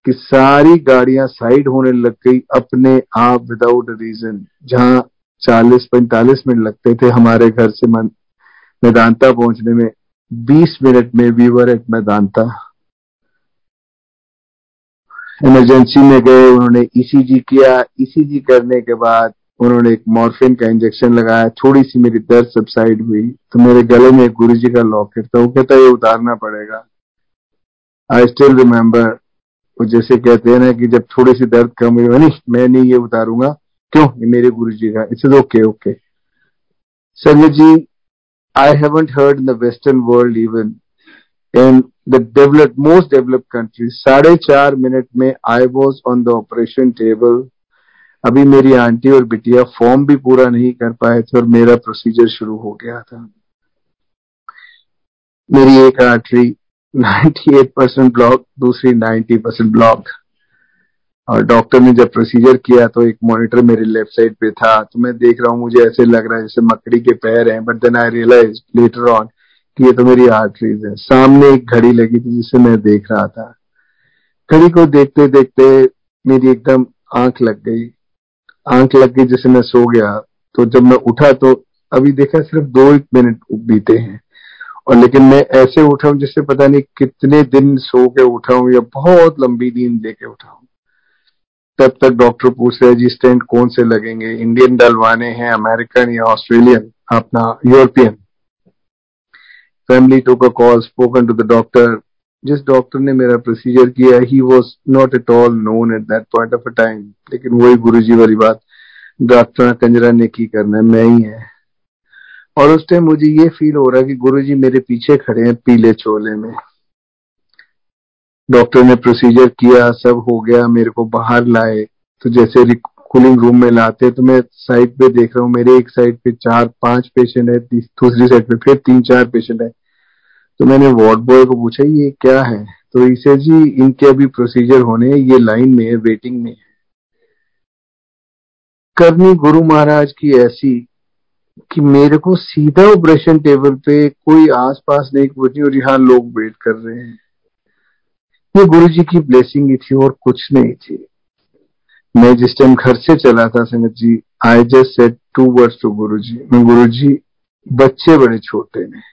कि सारी गाड़ियाँ साइड होने लग गई अपने आप विदाउट रीजन जहाँ 40-45 मिनट लगते थे हमारे घर से मैदानता पहुँचने में 20 मिनट में वीवर एट मैदानता। इमरजेंसी में गए, उन्होंने ईसीजी e किया। ईसीजी e करने के बाद उन्होंने एक मॉर्फिन का इंजेक्शन लगाया। थोड़ी सी मेरी दर्द सबसाइड हुई तो मेरे गले में गुरु जी का लॉकेट था वो कहता ये उतारना पड़ेगा। आई स्टिल रिमेम्बर वो जैसे कहते हैं ना कि जब थोड़ी सी दर्द कम हुई, नहीं, मैं नहीं ये उतारूँगा। क्यों? ये मेरे गुरु जी का it's okay okay Sanjay ji I haven't heard in the western world even in the developed most developed country साढ़े चार मिनट में I was on the operation table अभी मेरी आंटी और बिटिया फॉर्म भी पूरा नहीं कर पाए थे और मेरा प्रोसीजर शुरू हो गया था मेरी एक आर्टरी 98 परसेंट ब्लॉक दूसरी 90 परसेंट ब्लॉक और डॉक्टर ने जब प्रोसीजर किया तो एक मॉनिटर मेरे लेफ़्ट साइड पे था तो मैं देख रहा हूँ मुझे ऐसे लग रहा है जैसे मकड़ी के पैर हैं but then I realize later on कि ये तो मेरी आर्टरीज है। सामने एक घड़ी लगी थी जिसे मैं देख रहा था। घड़ी को देखते देखते मेरी एकदम आँख लग गई। आँख लग गई जैसे मैं सो गया। तो जब मैं उठा तो अभी देखा सिर्फ़ दो एक मिनट बीते हैं। और लेकिन मैं ऐसे उठा हूँ जिससे पता नहीं कितने दिन सो के उठा हूँ या बहुत लंबी नींद लेके उठा हूँ। तब तक डॉक्टर पूछ रहे जी स्टेंट कौन से लगेंगे? इंडियन डलवाने हैं, अमेरिकन या ऑस्ट्रेलियन? अपना European? Family to a call spoken to the doctor जिस डॉक्टर ने मेरा प्रोसीजर किया he was not at all known at that point of a time लेकिन वही गुरु जी वाली बात, डॉक्टर कंजरा ने की करना है मैं ही है। और उस टाइम मुझे ये फील हो रहा है कि गुरु जी मेरे पीछे खड़े हैं पीले चोले में। डॉक्टर ने प्रोसीजर किया, सब हो गया, मेरे को बाहर लाए। तो जैसे कूलिंग रूम में लाते तो मैं साइड पे देख रहा हूँ, मेरे एक साइड पे चार, पाँच पेशेंट है दूसरी साइड पे फिर तीन, चार पेशेंट है। तो मैंने वार्ड बॉय को पूछा, ये क्या है? तो इसे जी, इनके अभी प्रोसीजर होने ये लाइन में है वेटिंग में है। करनी गुरु महाराज की ऐसी कि मेरे को सीधा ऑपरेशन टेबल पे कोई आसपास नहीं पहुँची और यहाँ लोग वेट कर रहे हैं। ये गुरु जी की ब्लेसिंग ही थी और कुछ नहीं थी। मैं जिस टाइम घर से चला था संगत जी I just said two words to Guru ji मैं गुरु जी बच्चे बड़े छोटे ने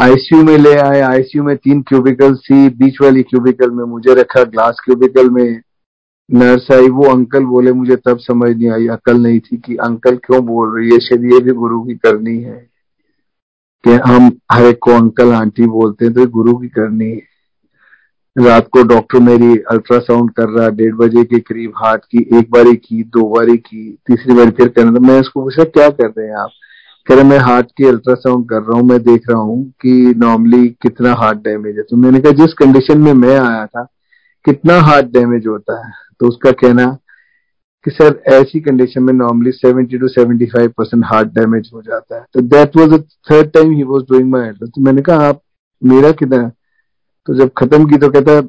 आईसीयू में ले आए आईसीयू में तीन क्यूबिकल थी, बीच वाली क्यूबिकल में मुझे रखा ग्लास क्यूबिकल में नर्स आई। वो अंकल बोले, मुझे तब समझ नहीं आई, अकल नहीं थी कि अंकल क्यों बोल रही है? शायद ये भी गुरु की करनी है। कि हम हर एक को अंकल आंटी बोलते हैं तो गुरु की करनी है। रात को डॉक्टर मेरी अल्ट्रासाउंड कर रहा, डेढ़ बजे के करीब हार्ट की, एक बारी की, दो बारी की, तीसरी बारी फिर करना तो मैं उसको पूछा, क्या कर रहे हैं आप? कह रहे, मैं हार्ट की अल्ट्रासाउंड कर रहा हूँ, मैं देख रहा हूँ कि नॉर्मली कितना हार्ट डैमेज है। तो मैंने कहा, जिस कंडीशन में मैं आया था, कितना हार्ट डैमेज होता है? तो उसका कहना कि, सर, ऐसी कंडीशन में normally 70 to 75 percent heart damage हो जाता है। तो that was the third time he was doing my तो मैंने कहा, आप, मेरा कितना तो जब खत्म की तो कहता है,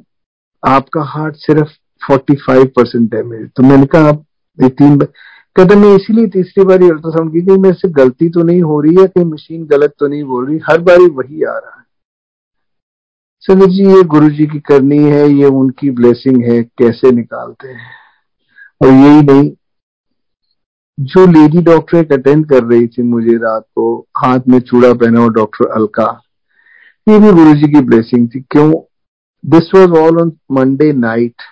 आपका हार्ट सिर्फ़ 45 परसेंट डैमेज तो मैंने कहा, आप ये तीन बार कहता, मैं इसीलिए तीसरी बार अल्ट्रासाउंड की मेरे से गलती तो नहीं हो रही है कि मशीन गलत तो नहीं बोल रही। हर बार वही आ रहा है। सर जी, ये गुरु जी की करनी है, ये उनकी ब्लेसिंग है, कैसे निकालते हैं? और यही नहीं, जो लेडी डॉक्टर अटेंड कर रही थी मुझे रात को, हाथ में चूड़ा पहना हुआ डॉक्टर अलका ये भी गुरु जी की ब्लेसिंग थी क्यों this was all on Monday night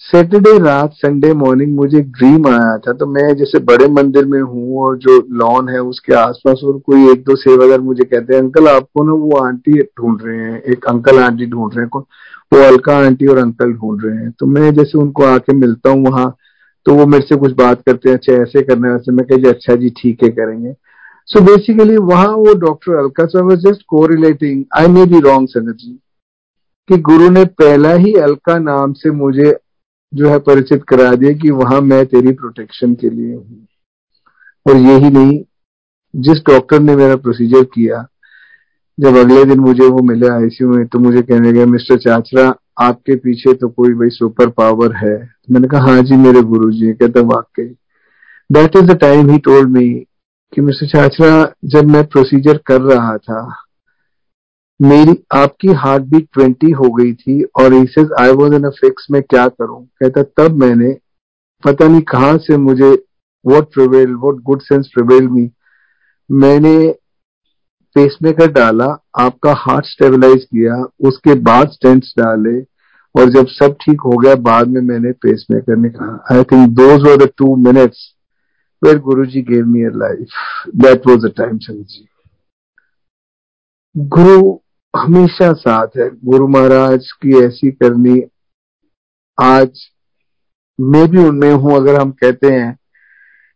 Saturday रात संडे मॉर्निंग मुझे ड्रीम आया था। तो मैं जैसे बड़े मंदिर में हूँ और जो लॉन है, उसके आसपास और कोई एक दो सेवादार मुझे कहते हैं, अंकल, आपको ना वो आंटी ढूंढ रहे हैं। एक अंकल आंटी ढूंढ रहे हैं, कौन? वो अलका आंटी और अंकल ढूंढ रहे हैं। तो मैं जैसे उनको आके मिलता हूँ वहाँ तो वो मेरे से कुछ बात करते हैं अच्छा ऐसे करना वैसे मैं कह अच्छा जी, ठीक है, करेंगे। सो बेसिकली वहाँ वो doctor Alka was just correlating I may be wrong Sanat ji कि गुरु ने पहला ही अलका नाम से मुझे जो है परिचित करा दिया कि वहाँ मैं तेरी प्रोटेक्शन के लिए हूँ। और यही नहीं, जिस डॉक्टर ने मेरा प्रोसीजर किया, जब अगले दिन मुझे वो मिले आईसीयू में तो मुझे कहने गया, मिस्टर चाचरा, आपके पीछे तो कोई भाई सुपर पावर है। मैंने कहा हाँ जी, मेरे गुरु जी कहते वाकई। That is the time he told me कि मिस्टर चाचरा, जब मैं प्रोसीजर कर रहा था, मेरी, आपकी हार्ट बीट ट्वेंटी हो गई थी और आई वॉज़ इन फिक्स में क्या करूँ? कहता, तब मैंने पता नहीं कहाँ से मुझे what prevail what good sense prevail me मैंने पेसमेकर डाला, आपका हार्ट स्टेबलाइज किया, उसके बाद स्टेंट्स डाले और जब सब ठीक हो गया, बाद में मैंने पेसमेकर ने कहा I think those were the two minutes Guru ji gave me a life that was a time Chand ji Guru हमेशा साथ है गुरु महाराज की ऐसी करनी आज मैं भी उनमें हूँ अगर हम कहते हैं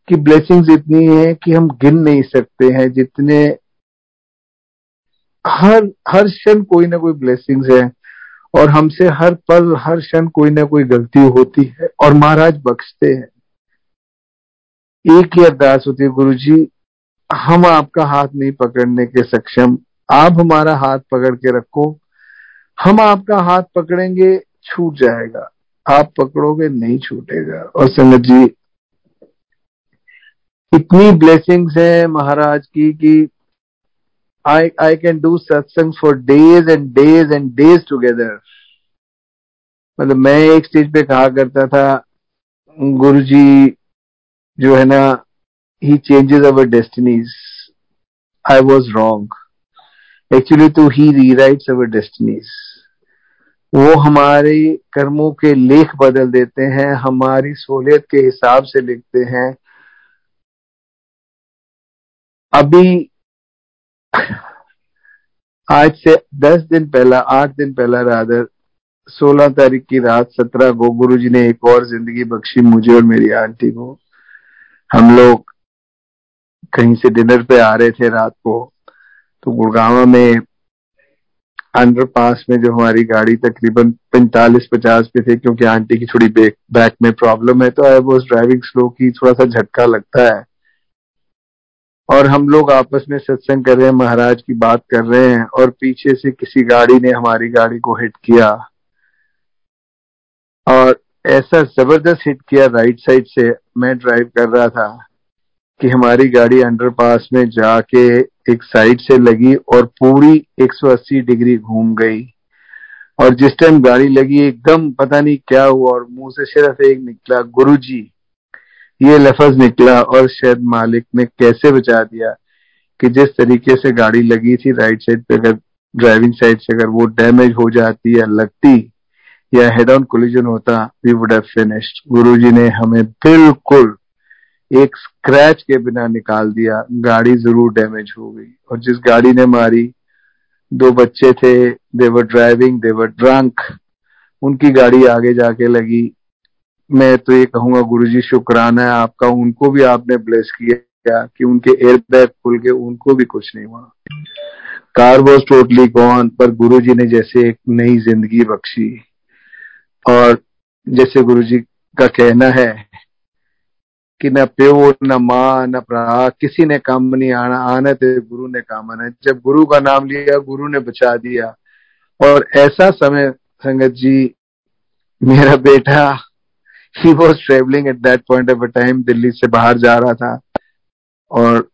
कि ब्लेसिंग्स इतनी है कि हम गिन नहीं सकते हैं जितने हर हर क्षण कोई ना कोई ब्लेसिंग्स है और हमसे हर पल हर क्षण कोई ना कोई गलती होती है और महाराज बख्शते हैं एक ही अरदास होती है गुरु जी हम आपका हाथ नहीं पकड़ने के सक्षम। आप हमारा हाथ पकड़ के रखो। हम आपका हाथ पकड़ेंगे, छूट जाएगा। आप पकड़ोगे, नहीं छूटेगा। और संगत जी, इतनी ब्लेसिंग्स है महाराज की, कि I I can do satsang for days and days and days together मतलब मैं एक स्टेज पे कहा करता था गुरु जी है ना he changes our destinies I was wrong actually तो ही रीराइट्स अवर डेस्टिनीज वो हमारे कर्मों के लेख बदल देते हैं, हमारी सहूलियत के हिसाब से लिखते हैं। अभी, आज से दस दिन पहला, आठ दिन पहला राधर सोलह तारीख की रात सत्रह को गुरु जी ने एक और ज़िंदगी बख्शी मुझे और मेरी आंटी को। हम लोग कहीं से डिनर पे आ रहे थे रात को तो गुड़गावा में अंडर पास में जो हमारी गाड़ी तकरीबन पैंतालीस पचास पे थे क्योंकि आंटी की थोड़ी बैक बैक में प्रॉब्लम है तो आई वॉज़ ड्राइविंग स्लो की थोड़ा सा झटका लगता है। और हम लोग आपस में सत्संग कर रहे हैं, महाराज की बात कर रहे हैं और पीछे से किसी गाड़ी ने हमारी गाड़ी को हिट किया। और ऐसा ज़बरदस्त हिट किया राइट साइड से। मैं ड्राइव कर रहा था कि हमारी गाड़ी अंडरपास में जाके एक साइड से लगी और पूरी 180 डिग्री घूम गई। और जिस टाइम गाड़ी लगी, एकदम पता नहीं क्या हुआ और मुँह से सिर्फ़ एक निकला गुरु जी ये लफज निकला और शायद मालिक ने कैसे बचा दिया कि जिस तरीके से गाड़ी लगी थी राइट साइड पे, अगर ड्राइविंग साइड से अगर वो डैमेज हो जाती या लगती या हेड ऑन कोलिजन होता we would have finished Guruji ने हमें बिल्कुल एक स्क्रैच के बिना निकाल दिया, गाड़ी ज़रूर डैमेज हो गई। और जिस गाड़ी ने मारी, दो बच्चे थे देवर ड्राइविंग देवर ड्रंक उनकी गाड़ी आगे जाके लगी। मैं तो ये कहूँगा, गुरुजी, शुक्राना है आपका, उनको भी आपने ब्लेस किया कि उनके एयर बैग खुल के उनको भी कुछ नहीं हुआ। कार वॉज़ टोटली गॉन पर गुरुजी ने जैसे एक नई ज़िंदगी बख्शी। और जैसे गुरु जी का कहना है कि न प्यो, न माँ, न प्रा किसी ने काम नहीं आना आना थे गुरु ने काम आना। जब गुरु का नाम लिया, गुरु ने बचा दिया। और ऐसा समय संगत जी, मेरा बेटा he was travelling at that point of a time Delhi से बाहर जा रहा था। और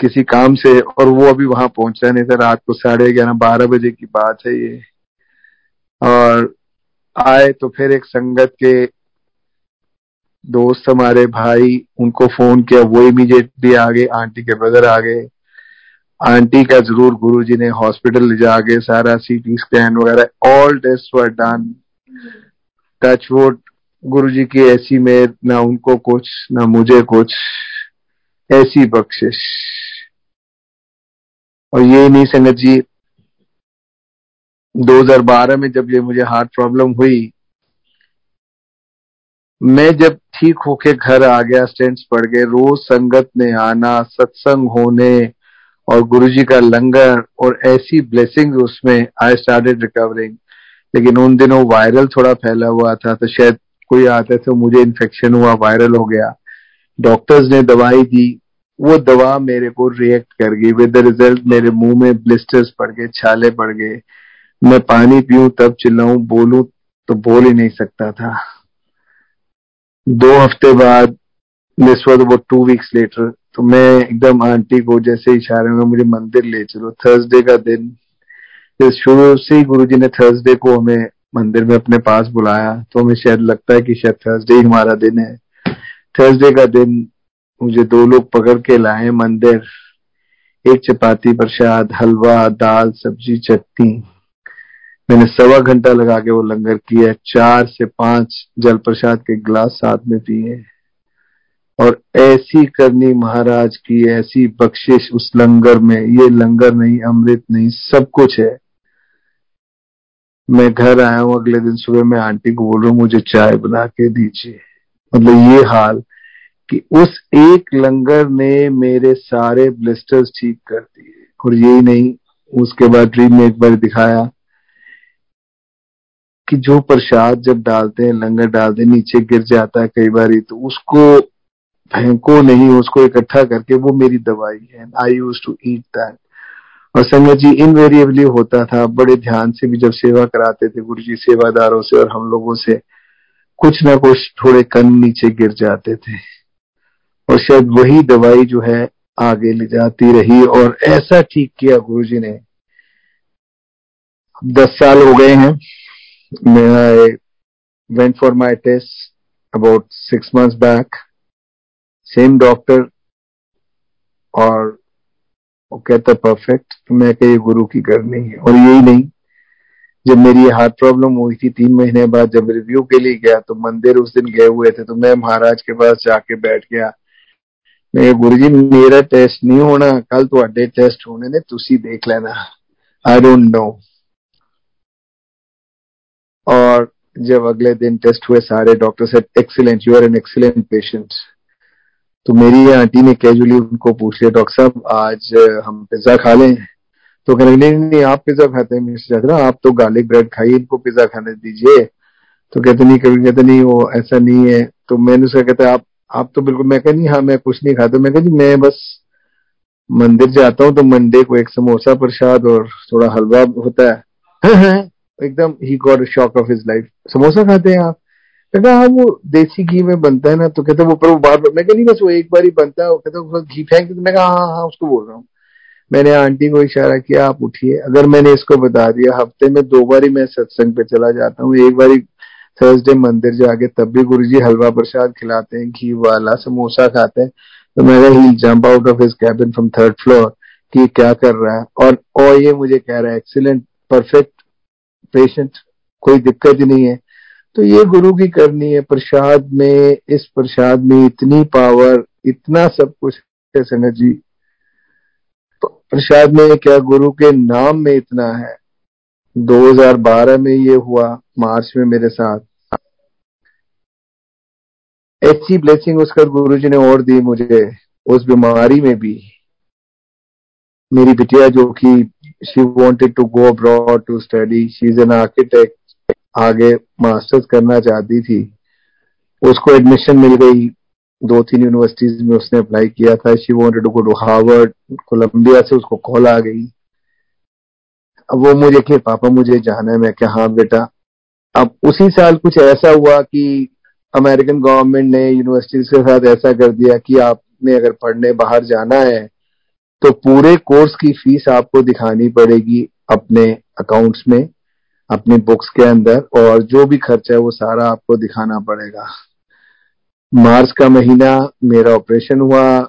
किसी काम से, और वो अभी वहाँ पहुँचा नहीं था। रात को साढ़े ग्यारह, बारह बजे की बात है ये। और आए तो फिर एक संगत के दोस्त हमारे भाई, उनको फ़ोन किया वो इमीडिएटली आ गए आंटी के ब्रदर आ गए आंटी का ज़रूर गुरुजी ने हॉस्पिटल ले जाके सारा सीटी स्कैन वगैरह all test were done touch wood Guru ji की ऐसी मेर ना उनको कुछ, ना मुझे कुछ, ऐसी बख्शिश। और ये नहीं, संगत जी 2012 में जब ये मुझे हार्ट प्रॉब्लम हुई, मैं जब ठीक होके घर आ गया स्टेंट्स पड़ गए, रोज संगत में आना, सत्संग होने और गुरुजी का लंगर और ऐसी ब्लेसिंग उसमें आई स्टार्टेड रिकवरिंग लेकिन उन दिनों वायरल थोड़ा फैला हुआ था तो शायद कोई आते थे मुझे इन्फेक्शन हुआ वायरल हो गया। डॉक्टर्स ने दवाई दी, वो दवा मेरे को रिएक्ट कर गई। विद द रिज़ल्ट मेरे मुँह में ब्लिस्टर्स पड़ गए, छाले पड़ गए। मैं पानी पीऊं, तब चिल्लाऊं, बोलूँ तो बोल ही नहीं सकता था। दो हफ़्ते बाद this was about two weeks later तो मैं एकदम आंटी को जैसे इशारे में मुझे मंदिर ले चलो। थर्सडे का दिन शुरू से ही गुरु ने थर्सडे को हमें मंदिर में अपने पास बुलाया तो हमें शायद लगता है कि शायद थर्सडे ही हमारा दिन है। थर्सडे का दिन, मुझे दो लोग पकड़ के लाए मंदिर। एक चपाती प्रसाद हलवा, दाल, सब्ज़ी, चटनी। मैंने सवा घंटा लगा के वो लंगर किया चार से पाँच जल प्रसाद के गिलास साथ में पिए। और ऐसी करनी महाराज की, ऐसी बख्शिश उस लंगर में। ये लंगर नहीं, अमृत नहीं, सब कुछ है। मैं घर आया हूँ, अगले दिन सुबह मैं आंटी को बोल रहा हूँ, मुझे चाय बना के दीजिए। मतलब ये हाल कि उस एक लंगर ने मेरे सारे ब्लिस्टर्स ठीक कर दिए। और यही नहीं, उसके बाद ड्रीम में एक बार दिखाया कि जो प्रसाद जब डालते हैं, लंगर डालते हैं, नीचे गिर जाता है कई बार तो उसको फेंको नहीं, उसको इकट्ठा करके वो मेरी दवाई है। I use to eat that और संगत जी इनवेरिएबली होता था, बड़े ध्यान से भी जब सेवा कराते थे गुरु जी, सेवादारों से और हम लोगों से, कुछ ना कुछ थोड़े कन नीचे गिर जाते थे। और शायद वही दवाई जो है, आगे ले जाती रही और ऐसा ठीक किया गुरु जी ने। दस साल हो गए हैं। I went for my test about six months back. Same doctor और वो कहता परफेक्ट तो मैं कही गुरु की करनी है। और यही नहीं। जब मेरी हार्ट प्रॉब्लम हुई थी तीन महीने बाद, जब रिव्यू के लिए गया तो मंदिर उस दिन गए हुए थे तो मैं महाराज के पास जाके बैठ गया। मैं गुरु जी मेरा टेस्ट नहीं होना। कल तो थोड़े टेस्ट होने ने तुसी देख लेना। आई डोंट नो और जब अगले दिन टेस्ट हुए सारे डॉक्टर से excellent you are an excellent patient तो मेरी आंटी ने कैजुअली उनको पूछ लिया डॉक्टर साहब, आज हम पिज्जा खा लें? तो कहने नहीं नहीं, आप पिज्जा खाते हैं, मिस्टर चाहते आप तो गार्लिक ब्रेड खाइए, इनको पिज्जा खाने दीजिए. तो कहते, नहीं, कभी कहते, नहीं, वो ऐसा नहीं है। तो मैंने उसका कहता, आप आप तो बिल्कुल, मैं कह, नहीं हाँ मैं कुछ नहीं खाता। मैं कह, जी, मैं बस मंदिर जाता हूँ तो मंडे को एक समोसा प्रसाद और थोड़ा हलवा होता है। एकदम he got shock of his life samosa खाते हैं आप। कहता हाँ वो देसी घी में बनता है ना तो कहते वो पर वो बार मैं नहीं बस वो एक बार ही बनता है। कहता घी फेंक तो मैं कहा हाँ हाँ उसको बोल रहा हूँ। मैंने आंटी को इशारा किया, आप उठिए। अगर मैंने इसको बता दिया, हफ़्ते में दो बार ही मैं सत्संग पे चला जाता हूँ। एक बार थर्सडे मंदिर जाके तब भी गुरु जी हलवा प्रसाद खिलाते हैं, घी वाला समोसा खाते हैं। तो मैं he jump out of his cabin from third floor कि क्या कर रहा है? और और ये मुझे कह रहा है एक्सीलेंट परफेक्ट पेशेंट कोई दिक्कत ही नहीं है। तो ये गुरु की करनी है, प्रसाद में, इस प्रसाद में इतनी पावर इतना सब कुछ है संगत जी। प्रसाद में क्या गुरु के नाम में इतना है? 2012 में ये हुआ, मार्च में मेरे साथ। ऐसी ब्लेसिंग उसका गुरु जी ने और दी मुझे, उस बीमारी में भी। मेरी बिटिया जो कि she wanted to go abroad to study. She is an architect. आगे मास्टर्स करना चाहती थी। उसको एडमिशन मिल गई। दो तीन यूनिवर्सिटीज में उसने अप्लाई किया था। She wanted to go to Harvard Columbia से उसको कॉल आ गई। अब वो मुझे कि पापा, मुझे जाना है। मैं क्या हाँ बेटा। अब उसी साल कुछ ऐसा हुआ कि अमेरिकन गवर्नमेंट ने यूनिवर्सिटीज के साथ ऐसा कर दिया कि आपने अगर पढ़ने बाहर जाना है तो पूरे कोर्स की फ़ीस आपको दिखानी पड़ेगी अपने अकाउंट्स में, अपनी बुक्स के अंदर, और जो भी खर्चा है वो सारा आपको दिखाना पड़ेगा। मार्च का महीना मेरा ऑपरेशन हुआ,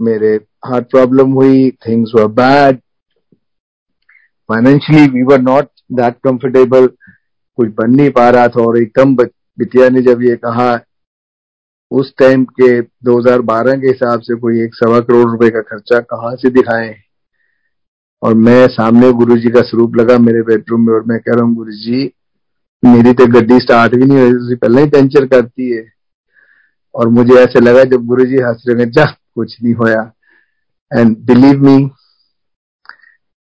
मेरे हार्ट प्रॉब्लम हुई things were bad financially we were not that comfortable कुछ बन नहीं पा रहा था और एकदम बिटिया ने जब ये कहा उस टाइम के 2012 के हिसाब से कोई एक सवा करोड़ रुपए का खर्चा कहाँ से दिखाएँ? और मैं सामने गुरु जी का स्वरूप लगा मेरे बेडरूम में और मैं कह रहा हूँ गुरु जी मेरी तो गड्डी स्टार्ट भी नहीं हुई पहले ही पंचर करती है। और मुझे ऐसे लगा जब गुरु जी हंस रहे जा, कुछ नहीं होया। एंड बिलीव मी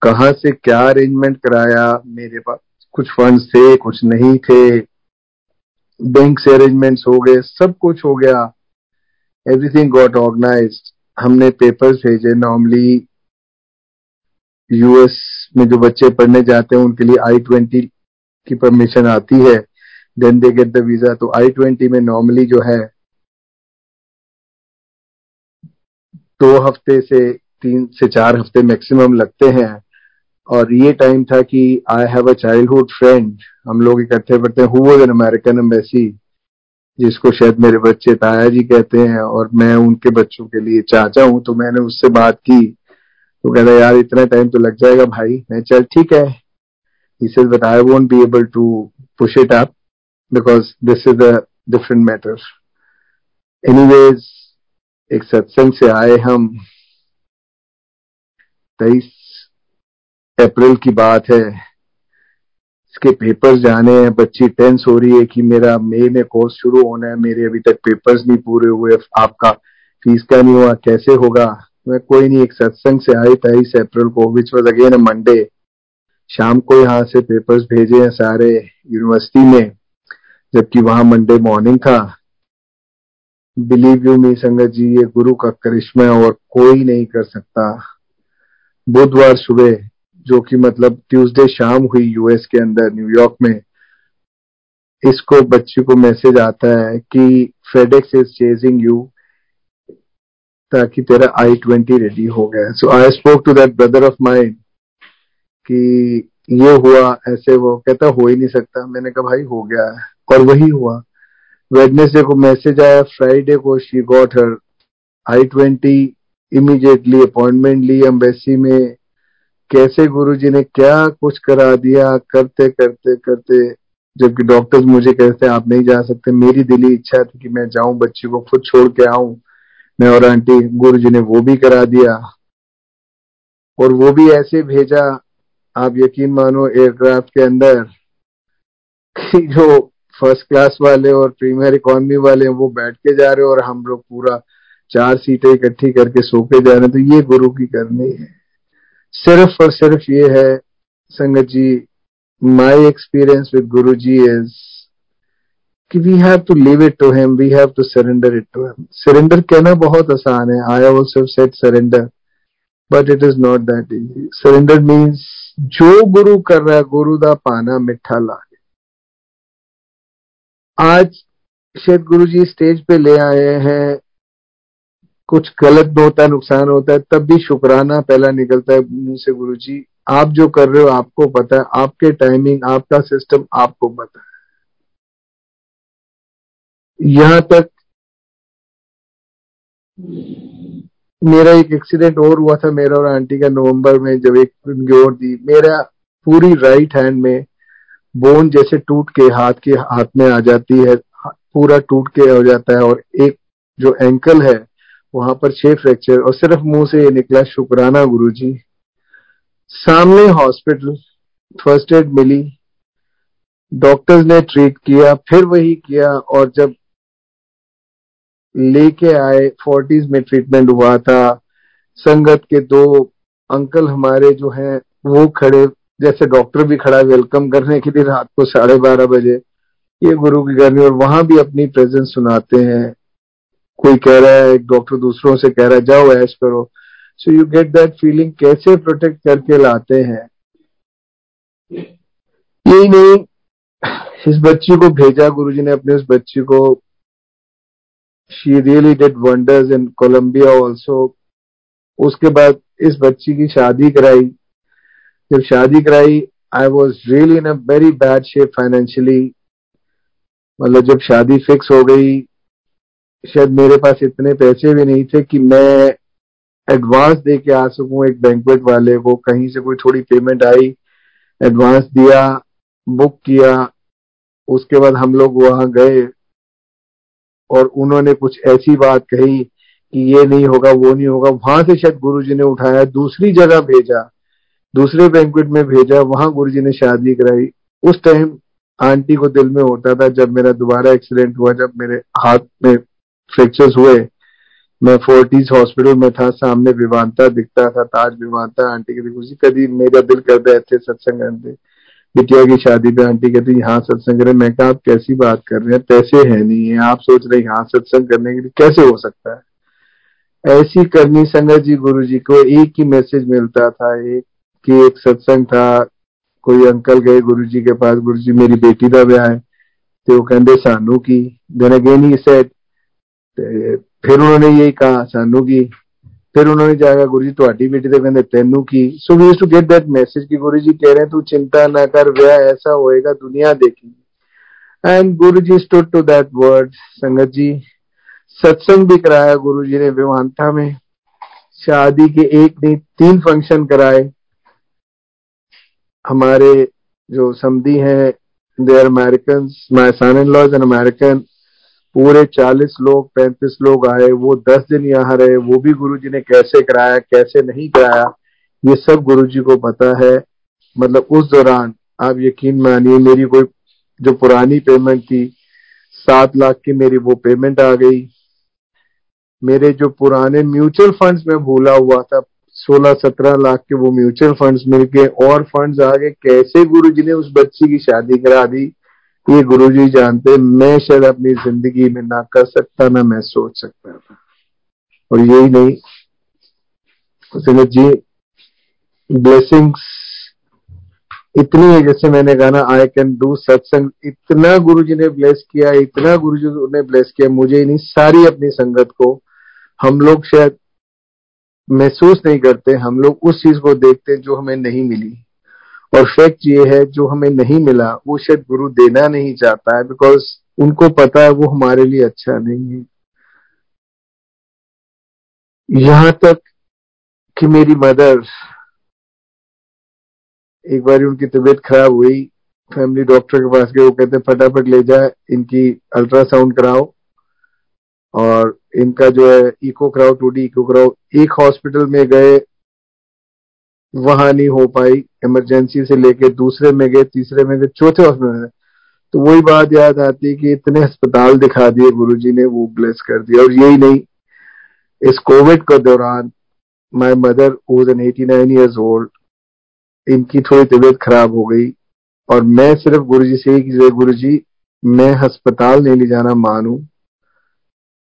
कहा से क्या अरेंजमेंट कराया, मेरे पास कुछ फंड्स थे, कुछ नहीं थे। बैंक से अरेंजमेंट्स हो गए, सब कुछ हो गया। एवरीथिंग गॉट ऑर्गेनाइज हमने पेपर्स भेजे नॉर्मली यूएस में जो बच्चे पढ़ने जाते हैं, उनके लिए आई ट्वेंटी की परमिशन आती है। Then they get the visa तो आई ट्वेंटी में नॉर्मली जो है, दो हफ़्ते से तीन से चार हफ़्ते मैक्सिमम लगते हैं। और ये टाइम था कि I have a childhood friend हम लोग इकट्ठे पढ़ते हैं। Who was an American embassy जिसको शायद मेरे बच्चे ताया जी कहते हैं और मैं उनके बच्चों के लिए चाचा हूँ। तो मैंने उससे बात की। तो कहता, यार, इतना टाइम तो लग जाएगा भाई। मैं, चल, ठीक है। Says but I won't be able to push it up because this is a different matter. एक सत्संग से आए हम। तेईस अप्रैल की बात है। इसके पेपर्स जाने हैं। बच्ची टेंस हो रही है कि मेरा मई में कोर्स शुरू होना है। मेरे अभी तक पेपर्स नहीं पूरे हुए। आपका फ़ीस का नहीं हुआ। कैसे होगा? मैं कोई नहीं। एक सत्संग से आई तेईस अप्रैल को विच वॉज़ अगेन मंडे शाम को यहाँ से पेपर्स भेजे हैं सारे यूनिवर्सिटी में, जबकि वहाँ मंडे मॉर्निंग था। बिलीव यू मी संगत जी, ये गुरु का करिश्मा और कोई नहीं कर सकता। बुधवार सुबह जो कि मतलब ट्यूसडे शाम हुई यूएस के अंदर न्यूयॉर्क में, इसको बच्ची को मैसेज आता है कि फेडेक्स इज़ चेजिंग यू ताकि तेरा आई ट्वेंटी रेडी हो गया। So I spoke to that brother of mind कि ये हुआ, ऐसे वो कहता, हो ही नहीं सकता। मैंने कहा, भाई, हो गया है। और वही हुआ। वेडनेसडे को मैसेज आया फ्राइडे को she got her I twenty immediately appointment Lee embassy में। कैसे गुरुजी ने क्या कुछ करा दिया? करते करते करते, जबकि डॉक्टर्स मुझे कहते आप नहीं जा सकते। मेरी दिली इच्छा थी कि मैं जाऊँ, बच्ची को खुद छोड़ के आऊँ। मैं और आंटी गुरु जी ने वो भी करा दिया। और वो भी ऐसे भेजा। आप यकीन मानो एयरक्राफ्ट के अंदर कि जो फ़र्स्ट क्लास वाले और प्रीमियर इकोनॉमी वाले वो बैठ के जा रहे और हम लोग पूरा चार सीटें इकट्ठी करके सो के जा रहे हैं। तो ये गुरु की करनी है। सिर्फ़ और सिर्फ़ ये है, संगत जी my experience with Guru ji is that we have to live it to him we have to surrender it to him surrender कहना बहुत आसान है I also said surrender but it is not that easy surrender means जो गुरु कर रहा है, गुरु का पाना मिठा लागे। आज शायद गुरु जी स्टेज पे ले आए हैं कुछ गलत होता है, नुकसान होता है, तब भी शुक्राना पहला निकलता है मुँह से गुरु जी आप जो कर रहे हो, आपको पता है, आपके टाइमिंग आपका सिस्टम आपको पता है। यहाँ तक मेरा एक एक्सीडेंट और हुआ था, मेरा और आंटी का नवंबर में जब एक और दी। मेरा पूरी राइट हैंड में बोन जैसे टूट के हाथ के हाथ में आ जाती है, पूरा टूट के हो जाता है और एक जो एंकल है वहाँ पर छह फ्रैक्चर और सिर्फ़ मुँह से ये निकला, शुक्राना गुरुजी। सामने हॉस्पिटल फ़र्स्ट एड मिली। डॉक्टर्स ने ट्रीट किया, फिर वही किया, और जब लेके आए फोर्टीज में ट्रीटमेंट हुआ था। संगत के दो अंकल हमारे जो हैं, वो खड़े, जैसे डॉक्टर भी खड़ा वेलकम करने के लिए रात को साढ़े बारह बजे। ये गुरु की गर्मी और वहाँ भी अपनी प्रेजेंस सुनाते हैं। कोई कह रहा है, एक डॉक्टर दूसरों से कह रहा है, जाओ ऐश करो। So you get that feeling कैसे प्रोटेक्ट करके लाते हैं? यही नहीं, इस बच्ची को भेजा गुरुजी ने अपने, उस बच्ची को she really did wonders in Columbia also उसके बाद इस बच्ची की शादी कराई। जब शादी कराई I was really in a very bad shape financially मतलब जब शादी फिक्स हो गई शायद मेरे पास इतने पैसे भी नहीं थे कि मैं एडवांस दे के आ सकूँ एक बैंकवेट वाले को। कहीं से कोई थोड़ी पेमेंट आई एडवांस दिया बुक किया, उसके बाद हम लोग वहाँ गए और उन्होंने कुछ ऐसी बात कही कि ये नहीं होगा, वो नहीं होगा। वहाँ से शायद गुरु ने उठाया, दूसरी जगह भेजा, दूसरे बैंकुट में भेजा, वहाँ गुरु ने शादी कराई। उस टाइम आंटी को दिल में होता था जब मेरा दोबारा एक्सीडेंट हुआ, जब मेरे हाथ में फ्रैक्चर्स हुए। मैं फोर्टीज हॉस्पिटल में था, सामने विवानता दिखता था, ताज विवानता आंटी कहती जी कभी मेरा दिल करता है सत्संग करते बिटिया की शादी पे आंटी कहती, यहाँ सत्संग करें। मैं कहा, आप कैसी बात कर रहे हैं? पैसे है नहीं है। आप सोच रहे यहाँ सत्संग करने के लिए कैसे हो सकता है? ऐसी करनी संगत जी गुरु जी को एक ही मैसेज मिलता था, एक कि एक सत्संग था। कोई अंकल गए गुरु जी के पास गुरु जी मेरी बेटी का ब्याह है तो वो कहते सानू की? देन अगेन ही सेट फिर उन्होंने यही कहा सानू की फिर उन्होंने जाकर गुरु जी थोड़ी बेटी तो तेनू की so we to get that message कि गुरु जी कह रहे तू चिंता ना कर ब्याह ऐसा होएगा दुनिया देखेगी and Guru ji stood to that word संगत जी सत्संग भी कराया गुरु जी ने विमानता में शादी के एक नहीं तीन फ़ंक्शन कराए हमारे जो समधी हैं they are American my son in laws an American पूरे चालीस लोग, पैंतीस लोग आए, वो दस दिन यहाँ रहे, वो भी गुरु जी ने कैसे कराया, कैसे नहीं कराया, ये सब गुरु जी को पता है। मतलब उस दौरान आप यकीन मानिए, मेरी कोई जो पुरानी पेमेंट थी, सात लाख की मेरी वो पेमेंट आ गई। मेरे जो पुराने म्यूचुअल फंड्स में भूला हुआ था, सोलह सत्रह लाख के वो म्यूचुअल फंड्स मिल के और फंड्स आ गए। कैसे गुरु जी ने उस बच्ची की शादी करा दी? ये गुरु जी जानते मैं शायद अपनी ज़िंदगी में ना कर सकता, ना मैं सोच सकता था। और यही नहीं जी ब्लेसिंग्स इतनी है जैसे मैंने कहा ना आई कैन डू सत्संग इतना गुरु जी ने ब्लेस किया, इतना गुरु जी ने ब्लेस किया, मुझे ही नहीं, सारी अपनी संगत को हम लोग शायद महसूस नहीं करते, हम लोग उस चीज़ को देखते जो हमें नहीं मिली। और फैक्ट ये है, जो हमें नहीं मिला, वो शायद गुरु देना नहीं चाहता है बिकॉज़ उनको पता है वो हमारे लिए अच्छा नहीं है। यहाँ तक कि मेरी मदर, एक बार उनकी तबीयत खराब हुई फैमिली डॉक्टर के पास गए, वो कहते फटाफट ले जाए इनकी अल्ट्रासाउंड कराओ। और इनका जो है इको कराओ टू डी इको कराओ। एक हॉस्पिटल में गए, वहाँ नहीं हो पाई। इमरजेंसी से लेके दूसरे में गए, तीसरे में गए, चौथे हॉस्पिटल में तो वही बात याद आती है कि इतने अस्पताल दिखा दिए गुरुजी ने, वो ब्लेस कर दिया और यही नहीं, इस कोविड के दौरान my mother was an eighty nine years old इनकी थोड़ी तबीयत खराब हो गई। और मैं सिर्फ़ गुरु जी से ही गुरु जी मैं अस्पताल नहीं ले जाना मानू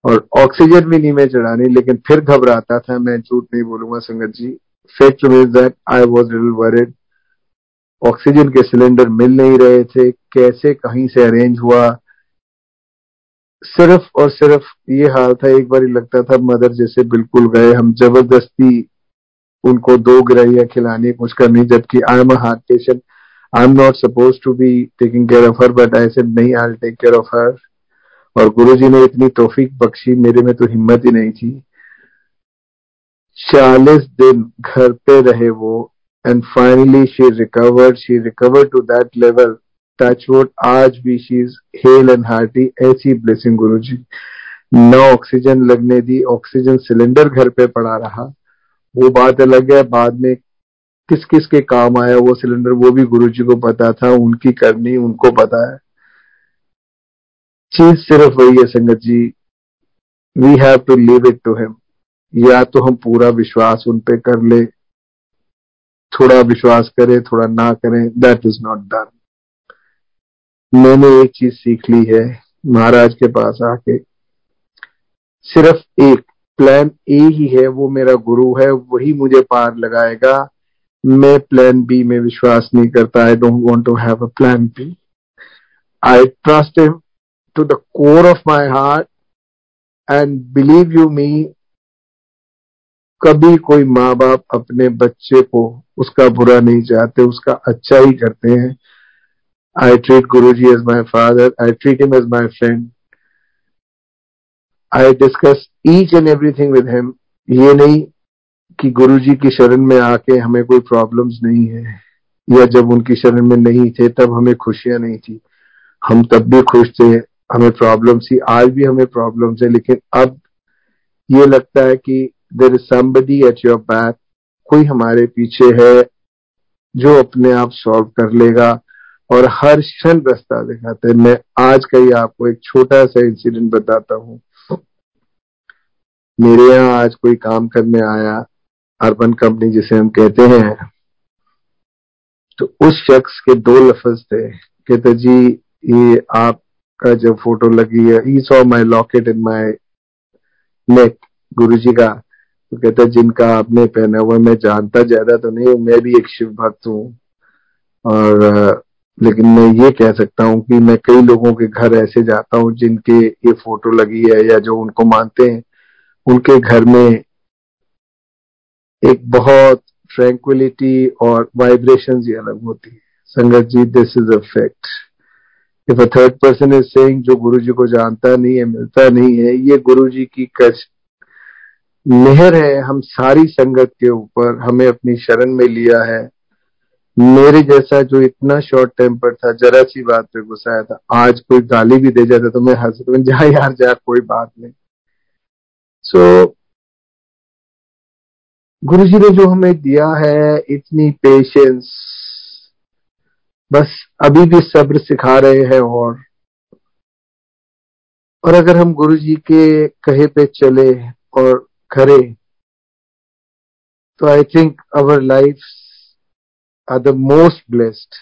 और ऑक्सीजन भी नहीं मैं चढ़ानी, लेकिन फिर घबराता था, मैं झूठ नहीं बोलूँगा संगत जी। Fact that I was little worried oxygen के सिलेंडर मिल नहीं रहे थे, कैसे कहीं से अरेंज हुआ? सिर्फ़ और सिर्फ़ ये हाल था, एक बार लगता था मदर जैसे बिल्कुल गए, हम ज़बरदस्ती उनको दो गिराइया खिलानी कुछ करनी जबकि I am heart patient I am not suppose to be taking care of her but I said नहीं I take care of her और गुरु जी ने इतनी तोफीक बख्शी, मेरे में तो हिम्मत ही नहीं थी। चालीस दिन घर पे रहे वो and finally she recovered she recovered to that level touch wood आज भी she is hale and hearty ऐसी ब्लेसिंग गुरु जी न ऑक्सीजन लगने दी ऑक्सीजन सिलेंडर घर पे पड़ा रहा। वो बात अलग है, बाद में किस किस के काम आया वो सिलेंडर वो भी गुरु जी को पता था, उनकी करनी उनको पता है। चीज़ सिर्फ़ वही है संगत जी we have to leave it to him या तो हम पूरा विश्वास उन पे कर ले थोड़ा विश्वास करें, थोड़ा ना करें दैट इज़ नॉट डन मैंने एक चीज़ सीख ली है महाराज के पास आके। सिर्फ़ एक प्लान ए ही है, वो मेरा गुरु है, वही मुझे पार लगाएगा। मैं प्लान बी में विश्वास नहीं करता I don't want to have a plan B I trust him to the core of my heart and believe you me कभी कोई माँ बाप अपने बच्चे को उसका बुरा नहीं चाहते, उसका अच्छा ही करते हैं। I treat Guru ji as my father I treat him as my friend I discuss each and everything with him ये नहीं कि गुरु जी की शरण में आके हमें कोई प्रॉब्लम्स नहीं है। या जब उनकी शरण में नहीं थे, तब हमें खुशियाँ नहीं थी। हम तब भी खुश थे, हमें प्रॉब्लम थी आज भी हमें प्रॉब्लम है, लेकिन अब ये लगता है कि there is somebody at your back कोई हमारे पीछे है, जो अपने आप सॉल्व कर लेगा और हर क्षण रास्ता दिखाते हैं। मैं आज का ही आपको एक छोटा सा इंसिडेंट बताता हूँ। मेरे यहाँ आज कोई काम करने आया, अर्बन कंपनी जिसे हम कहते हैं। तो उस शख्स के दो लफज थे, कहते, जी, ये आपका जब फ़ोटो लगी है ई सॉ माई लॉकेट इन माई नेक गुरु जी का। तो कहते जिनका आपने पहना हुआ मैं जानता ज़्यादा तो नहीं, मैं भी एक शिव भक्त हूँ। और, लेकिन मैं ये कह सकता हूँ कि मैं कई लोगों के घर ऐसे जाता हूँ, जिनके ये फ़ोटो लगी है या जो उनको मानते हैं, उनके घर में एक बहुत ट्रैंक्विलिटी और वाइब्रेशन ही अलग होती है। संगत जी this is a fact if a third person is saying जो गुरु जी को जानता नहीं है, मिलता नहीं है, ये गुरु जी की मेहर है हम सारी संगत के ऊपर हमें अपनी शरण में लिया है। मेरे जैसा जो इतना शॉर्ट टेम्पर था जरा सी बात पे गुस्साया था आज कोई गाली भी दे जाता तो मैं हंस जा यार जा कोई बात नहीं। सो so, गुरु जी ने जो हमें दिया है इतनी पेशेंस बस अभी भी सब्र सिखा रहे हैं और और अगर हम गुरु जी के कहे पे चले और करें। तो I think our life are the most blessed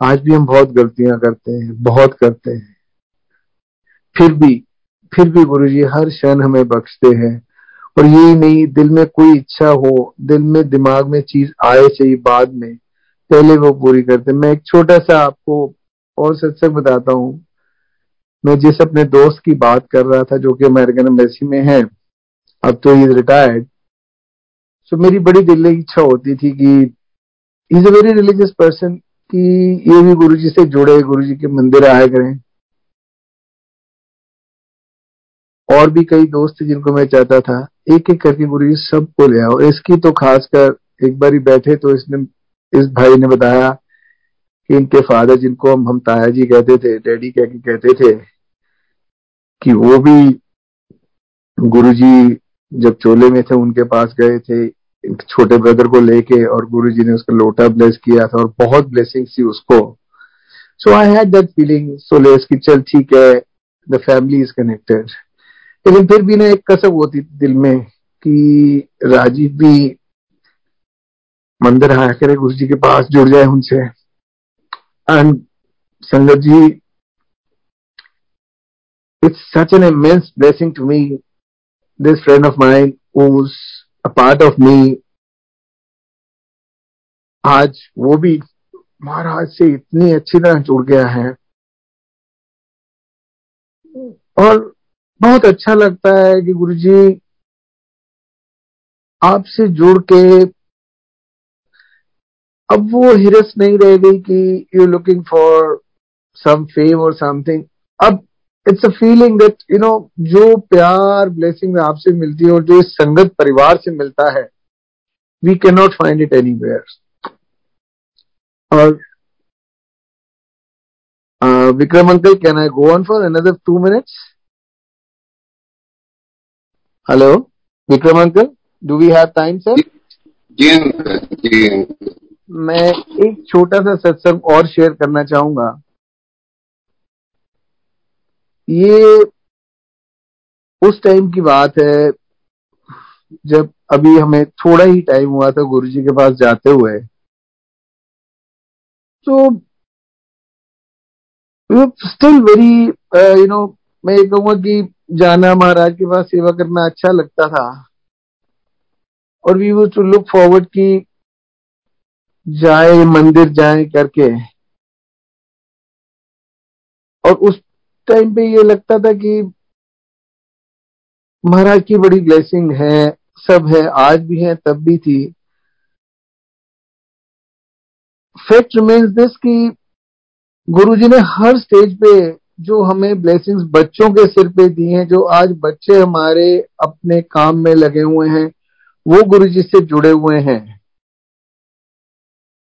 आज भी हम बहुत गलतियाँ करते हैं, बहुत करते हैं। फिर भी फिर भी गुरु जी हर क्षण हमें बख्शते हैं। और यही नहीं, दिल में कोई इच्छा हो, दिल में, दिमाग में चीज़ आए चाहिए बाद में, पहले वो पूरी करते मैं एक छोटा सा आपको और सत्संग बताता हूँ। मैं जिस अपने दोस्त की बात कर रहा था, जो कि अमेरिकन एम्बेसी में है अब तो इज़ रिटायर्ड सो मेरी बड़ी दिल की इच्छा होती थी कि is a very religious person कि ये भी गुरु जी से जुड़े गुरु जी के मंदिर आया करें। और भी कई दोस्त जिनको मैं चाहता था एक एक करके गुरु जी सबको ले आओ। इसकी तो खासकर एक बार ही बैठे तो इसने, इस भाई ने बताया कि इनके फादर जिनको हम हम ताया जी कहते थे डैडी कह के कहते थे कि वो भी गुरुजी जब चोले में थे, उनके पास गए थे छोटे ब्रदर को लेके और गुरु जी ने उसका लोटा ब्लेस किया था और बहुत ब्लेसिंग थी उसको। So I had that feeling so less की, चल ठीक है द फैमिली इज़ कनेक्टेड लेकिन फिर भी ना एक कसब होती थी दिल में कि राजीव भी मंदिर आया करे, गुरु जी के पास जुड़ जाए उनसे। एंड संगत जी it's such an immense blessing to me this friend of mind who's a part of me आज वो भी महाराज से इतनी अच्छी तरह जुड़ गया है। और बहुत अच्छा लगता है कि गुरु जी आपसे जुड़ के अब वो हिरस नहीं रह गई कि you looking for some fame और समथिंग अब it's a feeling that you know जो प्यार ब्लेसिंग आपसे मिलती है और जो इस संगत परिवार से मिलता है we can not find it anywhere और Vikram uncle can I go on for another two minutes hello Vikram uncle do we have time sir ji मैं एक छोटा सा सत्संग और शेयर करना चाहूँगा। ये उस टाइम की बात है, जब अभी हमें थोड़ा ही टाइम हुआ था गुरुजी के पास जाते हुए तो स्टिल वेरी यू नो मैं ये कहूँगा कि जाना महाराज के पास सेवा करना अच्छा लगता था। और वी वो टू लुक फॉरवर्ड की जाए, मंदिर जाए करके। और उस टाइम पे ये लगता था कि महाराज की बड़ी ब्लेसिंग है, सब है, आज भी है, तब भी थी। फैक्ट रिमेन्स दिस कि गुरुजी ने हर स्टेज पे जो हमें ब्लेसिंग्स बच्चों के सिर पे दी हैं, जो आज बच्चे हमारे अपने काम में लगे हुए हैं, वो गुरुजी से जुड़े हुए हैं।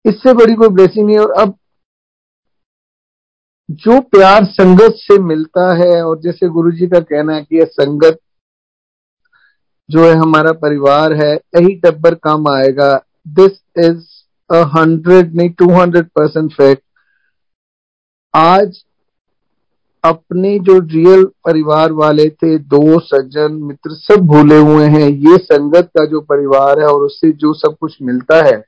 इससे बड़ी कोई ब्लेसिंग नहीं और अब जो प्यार संगत से मिलता है, और जैसे गुरु जी का कहना है कि यह संगत जो है हमारा परिवार है, यही टब्बर काम आएगा। दिस इज़ अ हंड्रेड नहीं टू हंड्रेड परसेंट फैक्ट आज अपने जो रियल परिवार वाले थे, दो सज्जन, मित्र सब भूले हुए हैं। ये संगत का जो परिवार है, और उससे जो सब कुछ मिलता है।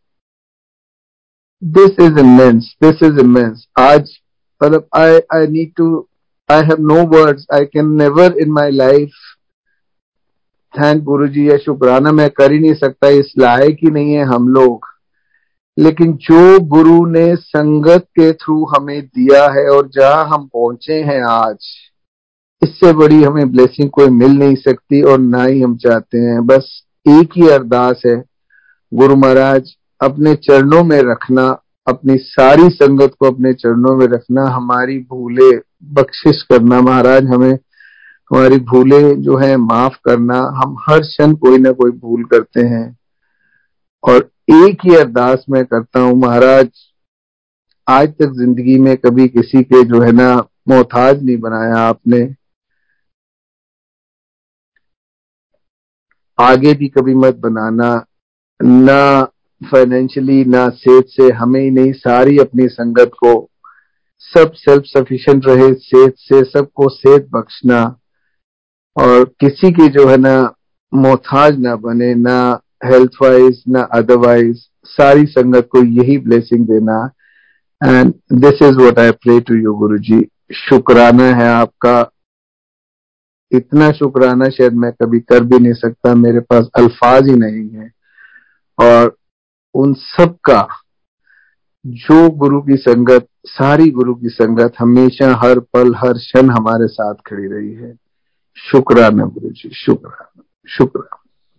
This is immense this is immense आज मतलब I I need to I have no words I can never in my life thank guru ji या शुक्राना मैं कर ही नहीं सकता इस लायक ही नहीं है हम लोग लेकिन जो गुरु ने संगत के थ्रू हमें दिया है और जहाँ हम पहुँचे हैं आज इससे बड़ी हमें ब्लेसिंग कोई मिल नहीं सकती और ना ही हम चाहते हैं बस एक ही अरदास है गुरु महाराज अपने चरणों में रखना अपनी सारी संगत को अपने चरणों में रखना, हमारी भूले बख्शिश करना, महाराज हमें, हमारी भूले जो है माफ़ करना, हम हर क्षण कोई ना कोई भूल करते हैं। और एक ही अरदास मैं करता हूँ, महाराज, आज तक ज़िंदगी में कभी किसी के जो है ना, मोहताज नहीं बनाया आपने। आगे भी कभी मत बनाना, ना फाइनेंशियली ना सेहत से, हमें ही नहीं, सारी अपनी संगत को, सब सेल्फ सफिशिएंट रहे, सेहत से, सबको सेहत बख्शना, और किसी की जो है ना, मोहताज ना बने, ना हेल्थ वाइज ना अदरवाइज़ सारी संगत को यही ब्लेसिंग देना। And this is what I pray to you guru ji शुक्राना है आपका। इतना शुक्राना शायद मैं कभी कर भी नहीं सकता, मेरे पास अल्फाज ही नहीं है। और उन सब का जो गुरु की संगत, सारी गुरु की संगत हमेशा हर पल, हर क्षण हमारे साथ खड़ी रही है। शुक्राना गुरु जी शुक्राना शुक्राना